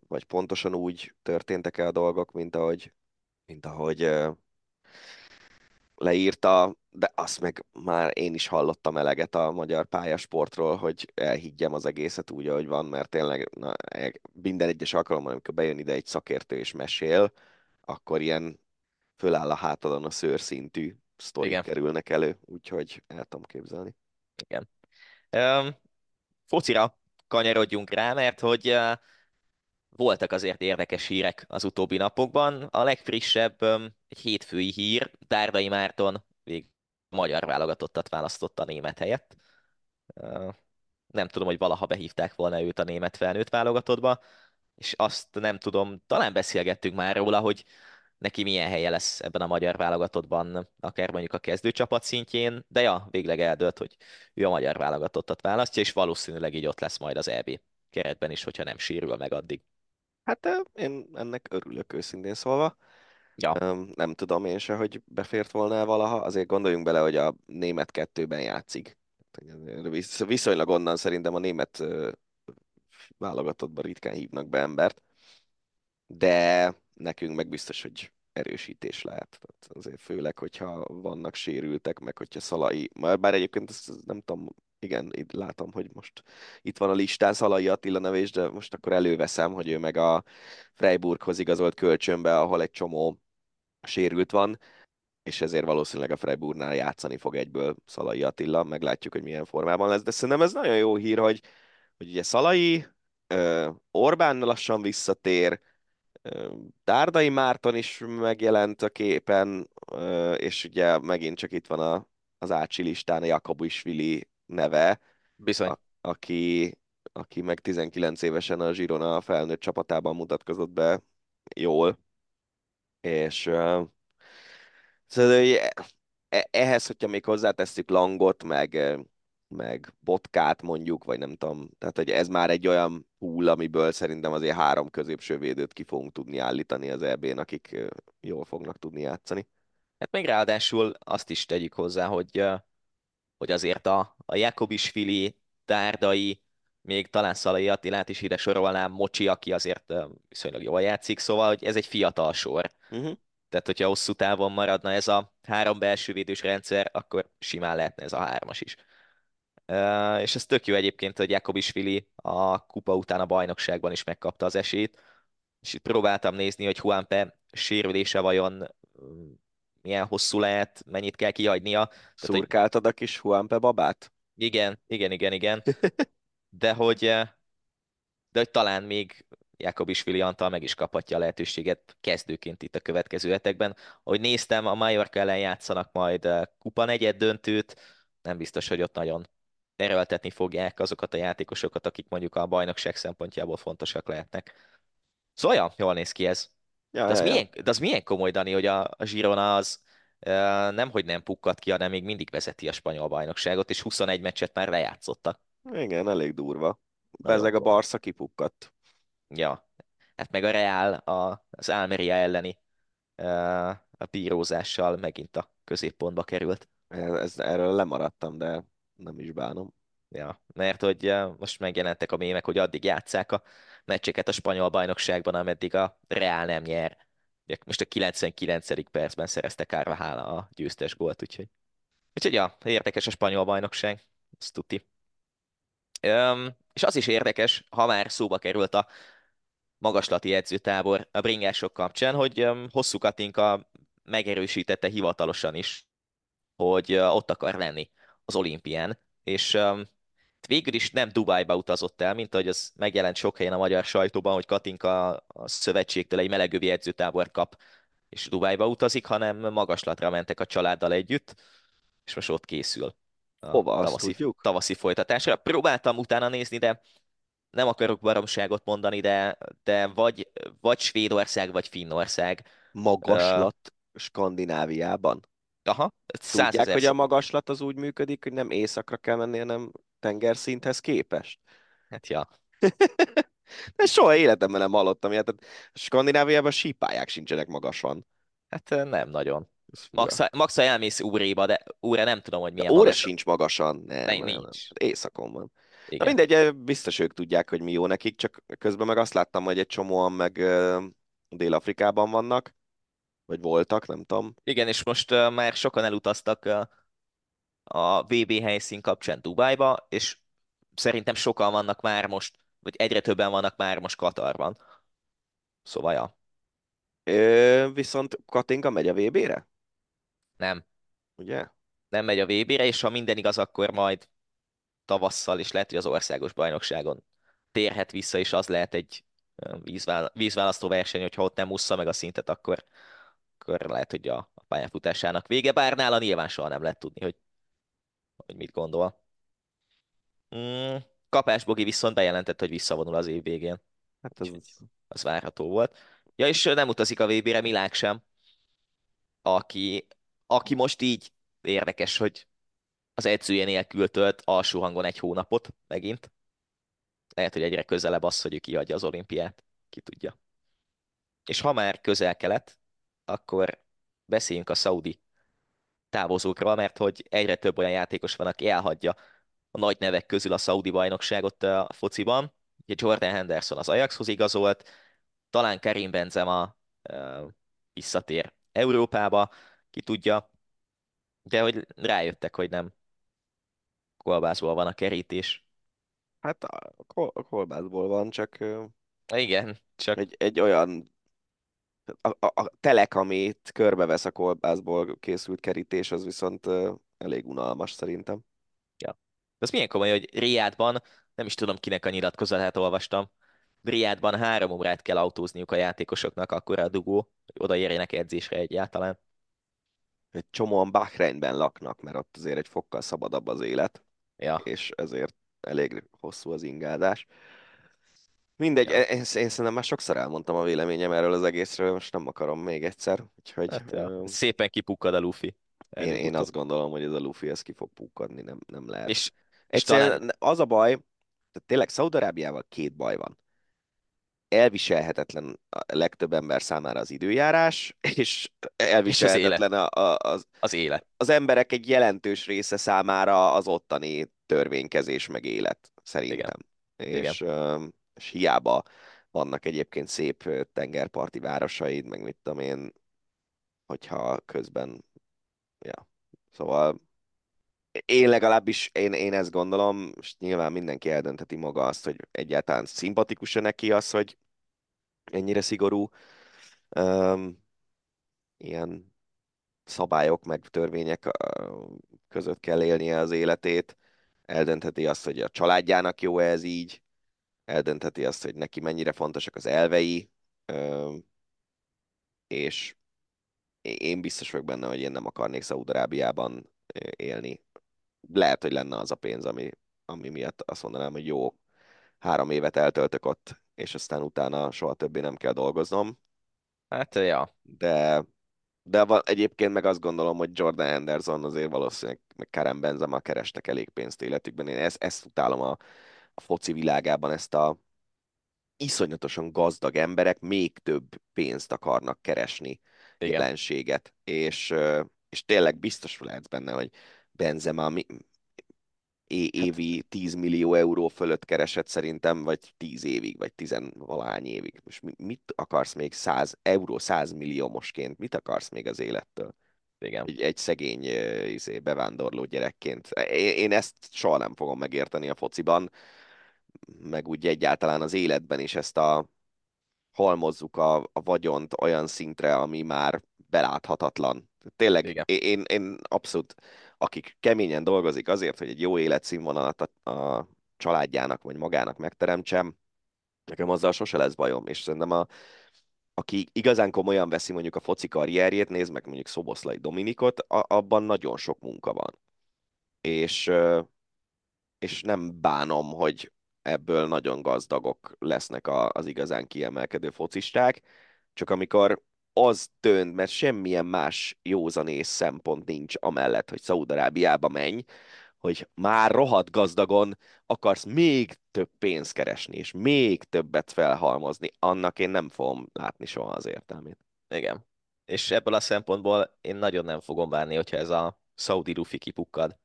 vagy pontosan úgy történtek-e a dolgok, mint ahogy, mint ahogy leírta, de azt meg már én is hallottam eleget a magyar pályasportról, hogy elhiggyem az egészet úgy, ahogy van, mert tényleg na, e- minden egyes alkalommal, amikor bejön ide egy szakértő és mesél, akkor ilyen föláll a hátadon a szőrszintű sztorik Igen. kerülnek elő, úgyhogy el tudom képzelni. Igen. Um, focira kanyarodjunk rá, mert hogy uh, voltak azért érdekes hírek az utóbbi napokban. A legfrissebb egy hétfői hír, Dárdai Márton végig magyar válogatottat választotta a német helyett. Nem tudom, hogy valaha behívták volna őt a német felnőtt válogatottba, és azt nem tudom, talán beszélgettünk már róla, hogy neki milyen helye lesz ebben a magyar válogatottban, akár mondjuk a kezdőcsapat szintjén, de ja, végleg eldőlt, hogy ő a magyar válogatottat választja, és valószínűleg így ott lesz majd az EB keretben is, hogyha nem sérül meg addig. Hát én ennek örülök őszintén szólva. Ja, Nem tudom én se, hogy befért volna valaha, azért gondoljunk bele, hogy a német kettőben játszik. Visz- Viszonylag onnan szerintem a német válogatottban ritkán hívnak be embert, de nekünk meg biztos, hogy erősítés lehet. Tehát azért főleg, hogyha vannak sérültek, meg hogyha Szalai, bár egyébként ezt nem tudom, igen, itt látom, hogy most itt van a listán Szalai Attila nevés, de most akkor előveszem, hogy ő meg a Freiburghoz igazolt kölcsönbe, ahol egy csomó sérült van, és ezért valószínűleg a Freiburgnál játszani fog egyből Szalai Attila, meglátjuk, hogy milyen formában lesz, de szerintem ez nagyon jó hír, hogy, hogy ugye Szalai, Orbán lassan visszatér, Dárdai Márton is megjelent a képen, és ugye megint csak itt van a, az Ácsi listán a Jakabisvili neve, Bizony. A, aki, aki meg 19 évesen a Girona felnőtt csapatában mutatkozott be jól, és uh, szóval, e, ehhez, hogyha még hozzátesszük Langot, meg, meg Botkát mondjuk, vagy nem tudom, tehát hogy ez már egy olyan pool, amiből szerintem azért három középső védőt ki fogunk tudni állítani az EB-n, akik jól fognak tudni játszani. Hát még ráadásul azt is tegyük hozzá, hogy, hogy azért a, a Jakobisvili, Dárdai, még talán Szalai Attilát is ide sorolnám, Mocsi, aki azért viszonylag jól játszik, szóval hogy ez egy fiatal sor. Uh-huh. Tehát, hogyha hosszú távon maradna ez a három belső védős rendszer, akkor simán lehetne ez a hármas is. Uh, és ez tök jó egyébként, hogy Jakobisvili a kupa után a bajnokságban is megkapta az esélyt, és itt próbáltam nézni, hogy Juanpe sérülése vajon milyen hosszú lehet, mennyit kell kihagynia. Szurkáltad hogy... a kis Juanpe babát? Igen, igen, igen, igen. De hogy, de hogy talán még Jakobisvili Antal meg is kaphatja a lehetőséget kezdőként itt a következő hetekben. Ahogy néztem, a Mallorca ellen játszanak majd kupa negyed döntőt, nem biztos, hogy ott nagyon erőltetni fogják azokat a játékosokat, akik mondjuk a bajnokság szempontjából fontosak lehetnek. Szóval ja, jól néz ki ez. Ja, de, az ja, milyen, ja. de az milyen komoly, Dani, hogy a, a Girona az nem, hogy nem pukkat ki, hanem még mindig vezeti a spanyol bajnokságot, és 21 meccset már lejátszottak. Igen, elég durva. Bezeg a Barca kipukkadt. Ja, hát meg a Real a, az Almeria elleni a bírózással megint a középpontba került. Ez, erről lemaradtam, de nem is bánom. Ja, mert hogy most megjelentek a mémek, hogy addig játszák a meccseket a spanyol bajnokságban, ameddig a Real nem nyer. Most a 99. percben szerezte Carvajal a győztes gólt, úgyhogy... Úgyhogy ja, érdekes a spanyol bajnokság, azt tuti. Üm, és az is érdekes, ha már szóba került a magaslati edzőtábor a bringások kapcsán, hogy üm, hosszú Katinka megerősítette hivatalosan is, hogy uh, ott akar lenni az olimpián, és um, végül is nem Dubájba utazott el, mint ahogy az megjelent sok helyen a magyar sajtóban, hogy Katinka a szövetségtől egy melegövi edzőtábor kap, és Dubájba utazik, hanem magaslatra mentek a családdal együtt, és most ott készül a Hova, tavaszi, tavaszi folytatásra. Próbáltam utána nézni, de nem akarok baromságot mondani, de, de vagy, vagy Svédország, vagy Finnország. Magaslat uh, Skandináviában? Aha, Tudják, hogy a magaslat az úgy működik, hogy nem északra kell menni, hanem tengerszinthez képest? Hát ja. De soha életemben nem hallottam ilyet. Tehát Skandináviában sípályák sincsenek magasan. Hát nem nagyon. Maxa, maxa elmész úréba, de úra nem tudom, hogy milyen Óra magasan. sincs magasan. Nem, nem, nincs. Nem. Éjszakon van. Igen. Na mindegy, biztos ők tudják, hogy mi jó nekik, csak közben meg azt láttam, hogy egy csomóan meg Dél-Afrikában vannak, vagy voltak, nem tudom. Igen, és most uh, már sokan elutaztak uh, a VB helyszín kapcsán Dubájba, és szerintem sokan vannak már most, vagy egyre többen vannak már most Katarban. Szóval, ja. Ö, viszont Katinka megy a VB-re? Nem. Ugye? Nem megy a VB-re, és ha minden igaz, akkor majd tavasszal is lehet, hogy az országos bajnokságon térhet vissza, és az lehet egy vízválasztó verseny, hogyha ott nem ússza meg a szintet, akkor, akkor lehet, hogy a, a pályafutásának vége, bár nála nyilván soha nem lehet tudni, hogy, hogy mit gondol. Mm, Kapás Bogi viszont bejelentett, hogy visszavonul az év végén. Hát az, az várható volt. Ja, és nem utazik a VB-re Milák sem, aki, aki most így érdekes, hogy az edzője nélkül tölt alsó hangon egy hónapot megint. Lehet, hogy egyre közelebb az, hogy ő kiadja az olimpiát. Ki tudja. És ha már közel-kelet, akkor beszéljünk a szaudi távozókról, mert hogy egyre több olyan játékos van, aki elhagyja a nagy nevek közül a szaudi bajnokságot a fociban. Jordan Henderson az Ajaxhoz igazolt, talán Karim Benzema visszatér Európába, ki tudja, de hogy rájöttek, hogy nem kolbászból van a kerítés. Hát a kolbászból van, csak Igen, csak egy, egy olyan a, a, a telek, amit körbevesz a kolbászból készült kerítés, az viszont elég unalmas szerintem. Ja. De az milyen komoly, hogy Riádban, nem is tudom kinek a nyilatkozatát olvastam, Riádban három órát kell autózniuk a játékosoknak, akkor a dugó, hogy odaérjenek edzésre egyáltalán. Egy csomóan Bahreinben laknak, mert ott azért egy fokkal szabadabb az élet, Ja, és ezért elég hosszú az ingázás. Mindegy, Ja. én, én szerintem már sokszor elmondtam a véleményem erről az egészről, most nem akarom még egyszer, úgyhogy hát, ja. szépen kipukkad a Luffy. én, én azt gondolom, hogy ez a Luffy ez ki fog pukkadni, nem, nem lehet. És, és talán, az a baj, tehát tényleg Szaudarábiával két baj van. Elviselhetetlen a legtöbb ember számára az időjárás, és elviselhetetlen a, a, az, az élet. az emberek egy jelentős része számára az ottani törvénykezés meg élet, szerintem. És, ö, és hiába vannak egyébként szép tengerparti városaid, meg mit tudom én, hogyha közben, ja, szóval én legalábbis, én, én ezt gondolom, és nyilván mindenki eldöntheti maga azt, hogy egyáltalán szimpatikus-e neki az, hogy ennyire szigorú um, ilyen szabályok meg törvények között kell élnie az életét. Eldöntheti azt, hogy a családjának jó ez így, eldöntheti azt, hogy neki mennyire fontosak az elvei, és én biztos vagyok benne, hogy én nem akarnék Szaúd-Arábiában élni. Lehet, hogy lenne az a pénz, ami, ami miatt azt mondanám, hogy jó, három évet eltöltök ott, és aztán utána soha többé nem kell dolgoznom, Hát, ja, de de va- egyébként meg azt gondolom, hogy Jordan Henderson azért valószínűleg meg Karen Benzema kerestek elég pénzt életükben. Én ezt, ezt utálom a, a foci világában, ezt a iszonyatosan gazdag emberek még több pénzt akarnak keresni, igen, jelenséget. És, és tényleg biztos lehetsz benne, hogy Benzema mi, é- évi 10 millió euró fölött keresett szerintem, vagy 10 évig, vagy 10 valahány évig. Most mi- mit akarsz még 100 euró, 100 millió mosként? Mit akarsz még az élettől? igen. Egy, egy szegény izé, bevándorló gyerekként. Én, én ezt soha nem fogom megérteni a fociban, meg úgy egyáltalán az életben is ezt a halmozzuk a, a vagyont olyan szintre, ami már beláthatatlan. Tényleg, Igen. én, én, abszolút, akik keményen dolgozik azért, hogy egy jó életszínvonalat a, a családjának vagy magának megteremtsem, nekem azzal sose lesz bajom, és szerintem a, aki igazán komolyan veszi mondjuk a foci karrierjét, nézd meg mondjuk Szoboszlai Dominikot, a, abban nagyon sok munka van. És, és nem bánom, hogy ebből nagyon gazdagok lesznek a, az igazán kiemelkedő focisták, csak amikor az dönt, mert semmilyen más józanész szempont nincs amellett, hogy Szaúd-Arábiába menj, hogy már rohadt gazdagon akarsz még több pénzt keresni, és még többet felhalmozni, annak én nem fogom látni soha az értelmét. Igen. És ebből a szempontból én nagyon nem fogom bánni, hogyha ez a Saudi Luffy kipukkad.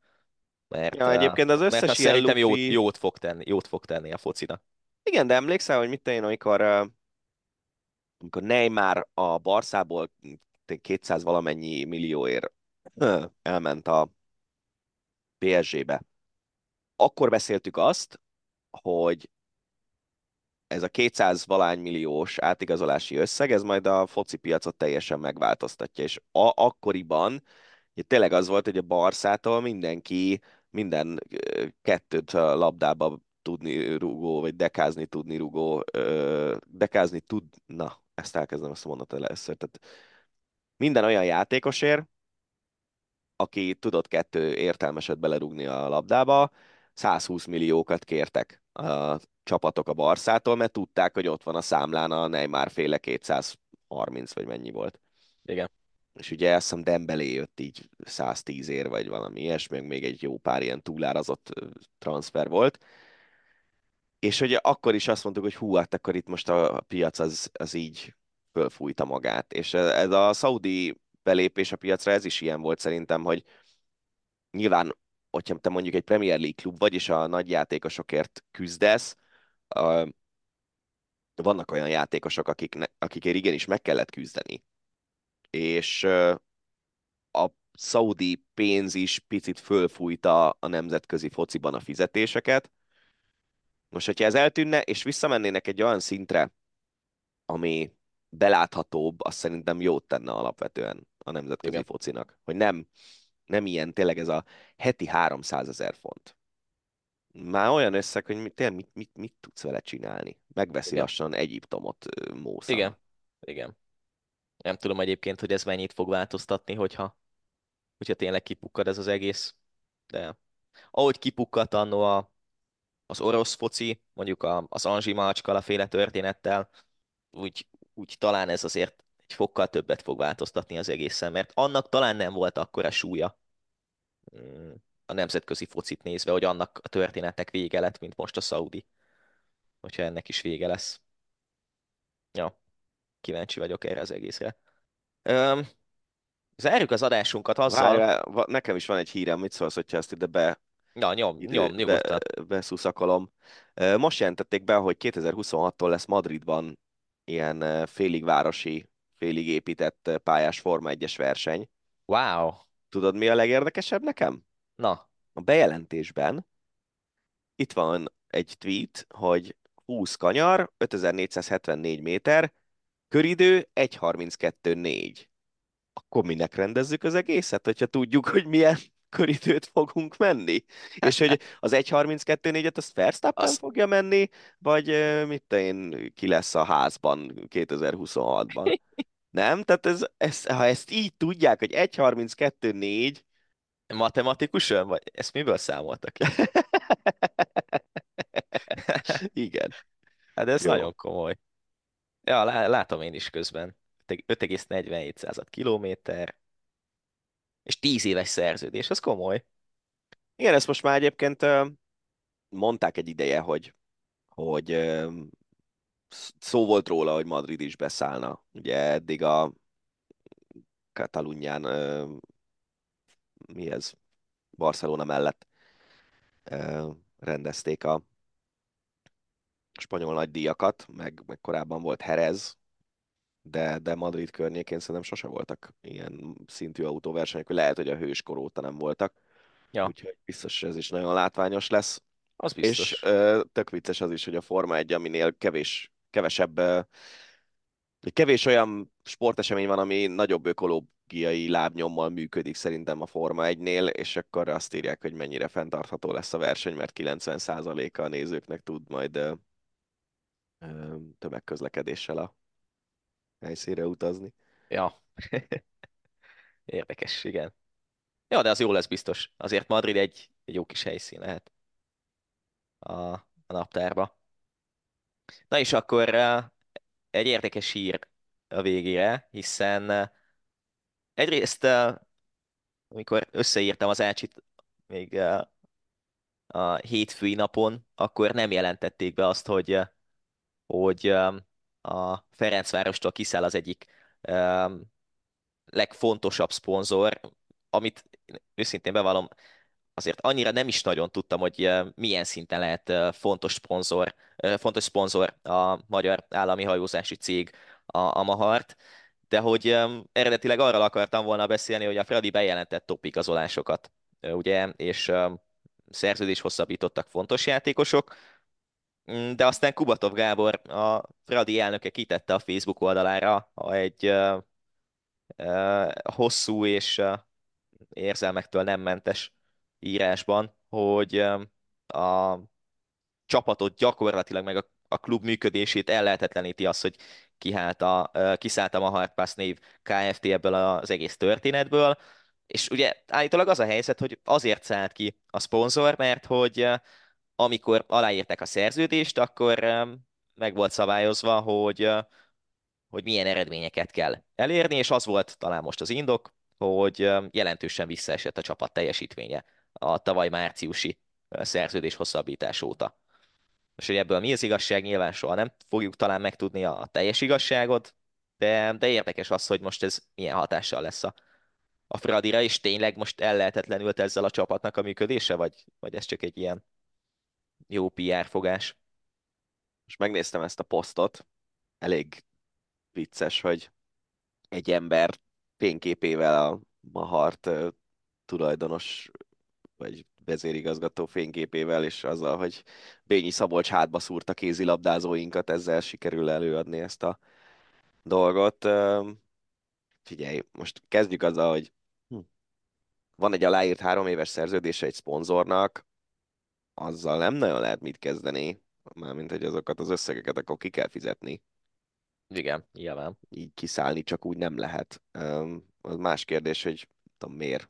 Mert, Ja, egyébként az mert összes azt ilyen szerintem jót, Luffy- jót, fog tenni, jót fog tenni a focinak. Igen, de emlékszel, hogy mit én, amikor, amikor Neymar a Barszából 200 valamennyi millióért elment a PSG-be. Akkor beszéltük azt, hogy ez a 200 valány milliós átigazolási összeg, ez majd a foci piacot teljesen megváltoztatja, és a, akkoriban ugye tényleg az volt, hogy a Barszától mindenki minden kettőt a labdába tudni rugó, vagy dekázni tudni rugó, ö, dekázni tud, na, ezt elkezdem ezt a mondatot először, tehát minden olyan játékosért, aki tudott kettő értelmeset belerúgni a labdába, 120 milliókat kértek a csapatok a Barszától, mert tudták, hogy ott van a számlán a Neymar féle 230 vagy mennyi volt. Igen. És ugye azt hiszem Dembélé jött így 110 ér, vagy valami ilyesmi, még egy jó pár ilyen túlárazott transfer volt. És hogy akkor is azt mondtuk, hogy hú, hát akkor itt most a piac az, az így fölfújta magát. És ez a szaudi belépés a piacra, ez is ilyen volt szerintem, hogy nyilván, hogyha te mondjuk egy Premier League klub vagy, és a nagy játékosokért küzdesz, vannak olyan játékosok, akik, akikért igenis meg kellett küzdeni. És a szaudi pénz is picit fölfújta a nemzetközi fociban a fizetéseket. Most, hogyha ez eltűnne, és visszamennének egy olyan szintre, ami beláthatóbb, azt szerintem jót tenne alapvetően a nemzetközi Igen. focinak. Hogy nem, nem ilyen tényleg ez a heti 300 ezer font. Már olyan összeg, hogy mit, tényleg mit, mit, mit tudsz vele csinálni. Megveszi Igen. lassan Egyiptomot Mósza. Igen. Igen. Nem tudom egyébként, hogy ez mennyit fog változtatni, hogyha, hogyha tényleg kipukkad ez az egész. De ahogy kipukkadt annó a, az orosz foci, mondjuk a, az Anzsi Macskala féle történettel, úgy, úgy talán ez azért egy fokkal többet fog változtatni az egészen, mert annak talán nem volt akkora súlya mm, a nemzetközi focit nézve, hogy annak a történetnek vége lett, mint most a Saudi. Hogyha ennek is vége lesz. Ja, kíváncsi vagyok erre az egészre. Öm, zárjuk az adásunkat azzal... Várj, nekem is van egy hírem, mit szólsz, hogyha ezt ide be... Na, nyom, ide, nyom, nyugodtan. Be, beszuszakolom. Most jelentették be, hogy 2026-tól lesz Madridban ilyen félig városi, félig épített pályás Forma 1-es verseny. Wow! Tudod, mi a legérdekesebb nekem? Na. A bejelentésben itt van egy tweet, hogy 20 kanyar, 5474 méter, köridő 1.32.4. Akkor minek rendezzük az egészet, hogyha tudjuk, hogy milyen köridőt fogunk menni? És hogy az 1.32.4-et azt Verstappen azt... fogja menni, vagy mit én, ki lesz a házban 2026-ban? Nem? Tehát ez, ez, ha ezt így tudják, hogy 1.32.4 Matematikusan? Vagy ezt miből számoltak? Igen. Hát ez Jó. nagyon komoly. Ja, látom én is közben. 5,47 kilométer, és 10 éves szerződés, az komoly. Igen, ezt most már egyébként mondták egy ideje, hogy, hogy szó volt róla, hogy Madrid is beszállna. Ugye eddig a Katalunyán mi ez, Barcelona mellett rendezték a spanyol nagydíjakat, meg, meg korábban volt Herez, de, de Madrid környékén szerintem sose voltak ilyen szintű autóversenyek, hogy lehet, hogy a hőskor óta nem voltak. Ja. Úgyhogy biztos ez is nagyon látványos lesz. Az biztos. És ö, tök vicces az is, hogy a Forma 1, aminél kevés, kevesebb, ö, kevés olyan sportesemény van, ami nagyobb ökológiai lábnyommal működik szerintem a Forma 1-nél, és akkor azt írják, hogy mennyire fenntartható lesz a verseny, mert 90%-a a nézőknek tud majd tömegközlekedéssel a helyszínre utazni. Ja. Érdekes, igen. Ja, de az jó lesz biztos. Azért Madrid egy, egy jó kis helyszín lehet a, a naptárba. Na és akkor egy érdekes hír a végére, hiszen egyrészt, amikor összeírtam az ácsit még a hétfői napon, akkor nem jelentették be azt, hogy, hogy a Ferencvárostól kiszáll az egyik legfontosabb szponzor, amit őszintén bevallom, azért annyira nem is nagyon tudtam, hogy milyen szinten lehet fontos szponzor, fontos szponzor a magyar állami hajózási cég, a, a Mahart, de hogy eredetileg arról akartam volna beszélni, hogy a Fradi bejelentett topigazolásokat, ugye, és szerződés hosszabbítottak fontos játékosok, de aztán Kubatov Gábor, a Fradi elnöke kitette a Facebook oldalára egy uh, uh, hosszú és uh, érzelmektől nem mentes írásban, hogy a csapatot gyakorlatilag meg a, a klub működését ellehetetleníti az, hogy kihált a, kiszállt a Hardpass név KFT ebből az egész történetből, és ugye állítólag az a helyzet, hogy azért szállt ki a szponzor, mert hogy amikor aláírták a szerződést, akkor meg volt szabályozva, hogy, hogy milyen eredményeket kell elérni, és az volt talán most az indok, hogy jelentősen visszaesett a csapat teljesítménye a tavaly márciusi szerződés hosszabbítás óta. Most, hogy ebből mi az igazság, nyilván soha nem fogjuk talán megtudni a teljes igazságot, de, de érdekes az, hogy most ez milyen hatással lesz a, a Fradira, és tényleg most el lehetetlenült ezzel a csapatnak a működése, vagy, vagy ez csak egy ilyen jó PR fogás. most megnéztem ezt a posztot, elég vicces, hogy egy ember fényképével a Mahart tulajdonos vagy vezérigazgató fényképével, és azzal, hogy Bényi Szabolcs hátba szúrta kézilabdázóinkat, ezzel sikerül előadni ezt a dolgot. Figyelj, most kezdjük azzal, hogy hm, van egy aláírt három éves szerződése egy szponzornak, azzal nem nagyon lehet mit kezdeni, mármint, hogy azokat az összegeket akkor ki kell fizetni. Igen, nyilván. Így kiszállni csak úgy nem lehet. Az más kérdés, hogy tudom, miért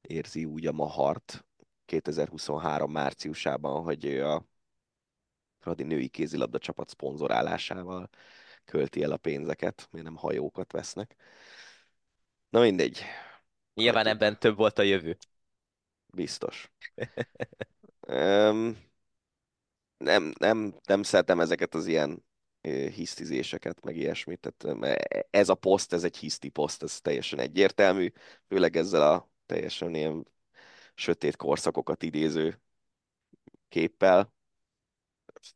érzi úgy a Mahart 2023 márciusában, hogy ő a Fradi női kézilabda csapat szponzorálásával költi el a pénzeket, miért nem hajókat vesznek. Na mindegy. Nyilván Hagyjuk. ebben több volt a jövő. Biztos. um, nem, nem, nem szeretem ezeket az ilyen hisztizéseket, meg ilyesmit. Tehát ez a poszt, ez egy hiszti poszt, ez teljesen egyértelmű, főleg ezzel a teljesen ilyen sötét korszakokat idéző képpel.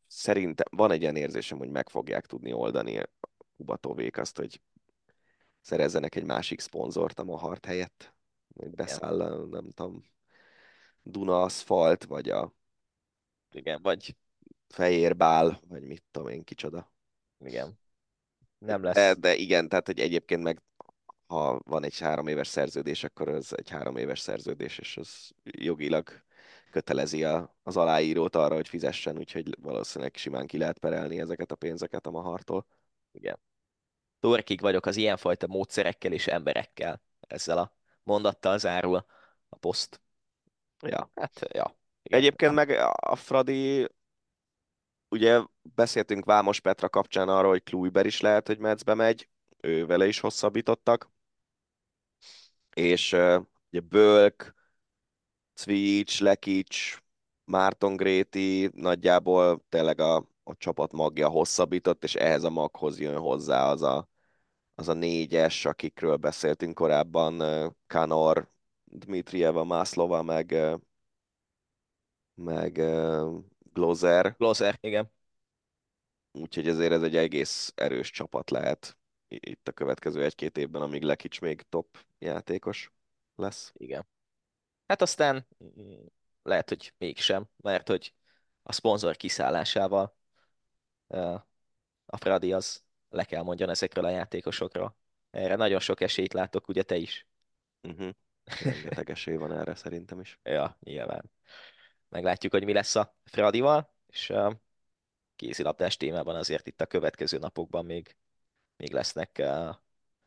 Szerintem van egy ilyen érzésem, hogy meg fogják tudni oldani a Kubatovék azt, hogy szerezzenek egy másik szponzort a Mahart helyett. Hogy beszáll, nem tudom, Duna Aszfalt, vagy a igen, vagy Fehérbál, vagy mit tudom én, kicsoda. Igen. Nem lesz. De, de igen, tehát hogy egyébként meg ha van egy három éves szerződés, akkor ez egy három éves szerződés, és az jogilag kötelezi a, az aláírót arra, hogy fizessen, úgyhogy valószínűleg simán ki lehet perelni ezeket a pénzeket a Mahartól. Igen. Torkig vagyok az ilyenfajta módszerekkel és emberekkel. Ezzel a mondattal zárul a poszt. Ja. Hát, ja. Igen. Egyébként meg a Fradi, ugye beszéltünk Vámos Petra kapcsán arról, hogy Kluiber is lehet, hogy Metzbe megy, ő vele is hosszabbítottak, és uh, ugye Bölk, Cvics, Lekics, Márton Gréti nagyjából tényleg a, a csapat magja hosszabbított, és ehhez a maghoz jön hozzá az a, az a négyes, akikről beszéltünk korábban, Kanor, Dmitrieva, Mászlova, meg, meg Glozer. Glozer, igen. Úgyhogy ezért ez egy egész erős csapat lehet itt a következő egy-két évben, amíg Lekics még top játékos lesz. Igen. Hát aztán mm, lehet, hogy mégsem, mert hogy a szponzor kiszállásával a Fradi az le kell mondjon ezekről a játékosokról. Erre nagyon sok esélyt látok, ugye te is. Uh-huh. Rengeteg esély van erre szerintem is. ja, nyilván. Meglátjuk, hogy mi lesz a Fradival, és uh, kézilabdás témában azért itt a következő napokban még, még lesznek uh,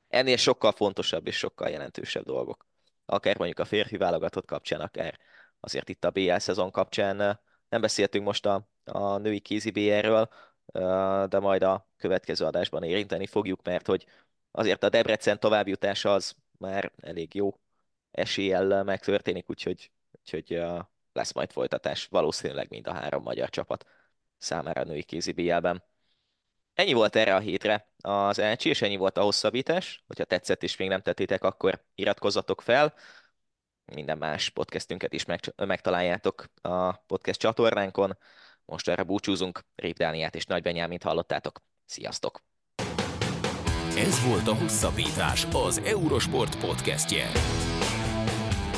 ennél sokkal fontosabb és sokkal jelentősebb dolgok. Akár mondjuk a férfi válogatott kapcsán, akár azért itt a BL szezon kapcsán nem beszéltünk most a, a női kézi BR-ről, uh, de majd a következő adásban érinteni fogjuk, mert hogy azért a Debrecen továbbjutása az már elég jó eséllyel megtörténik, úgyhogy, úgyhogy lesz majd folytatás, valószínűleg mind a három magyar csapat számára a női kézi BL-ben. Ennyi volt erre a hétre az elcsi, és ennyi volt a hosszabbítás. Hogyha tetszett és még nem tettétek, akkor iratkozzatok fel. Minden más podcastünket is megtaláljátok a podcast csatornánkon. Most erre búcsúzunk. Rép Dániát és Nagy Benyámint hallottátok. Sziasztok! Ez volt a Hosszabbítás, az Eurosport podcastje.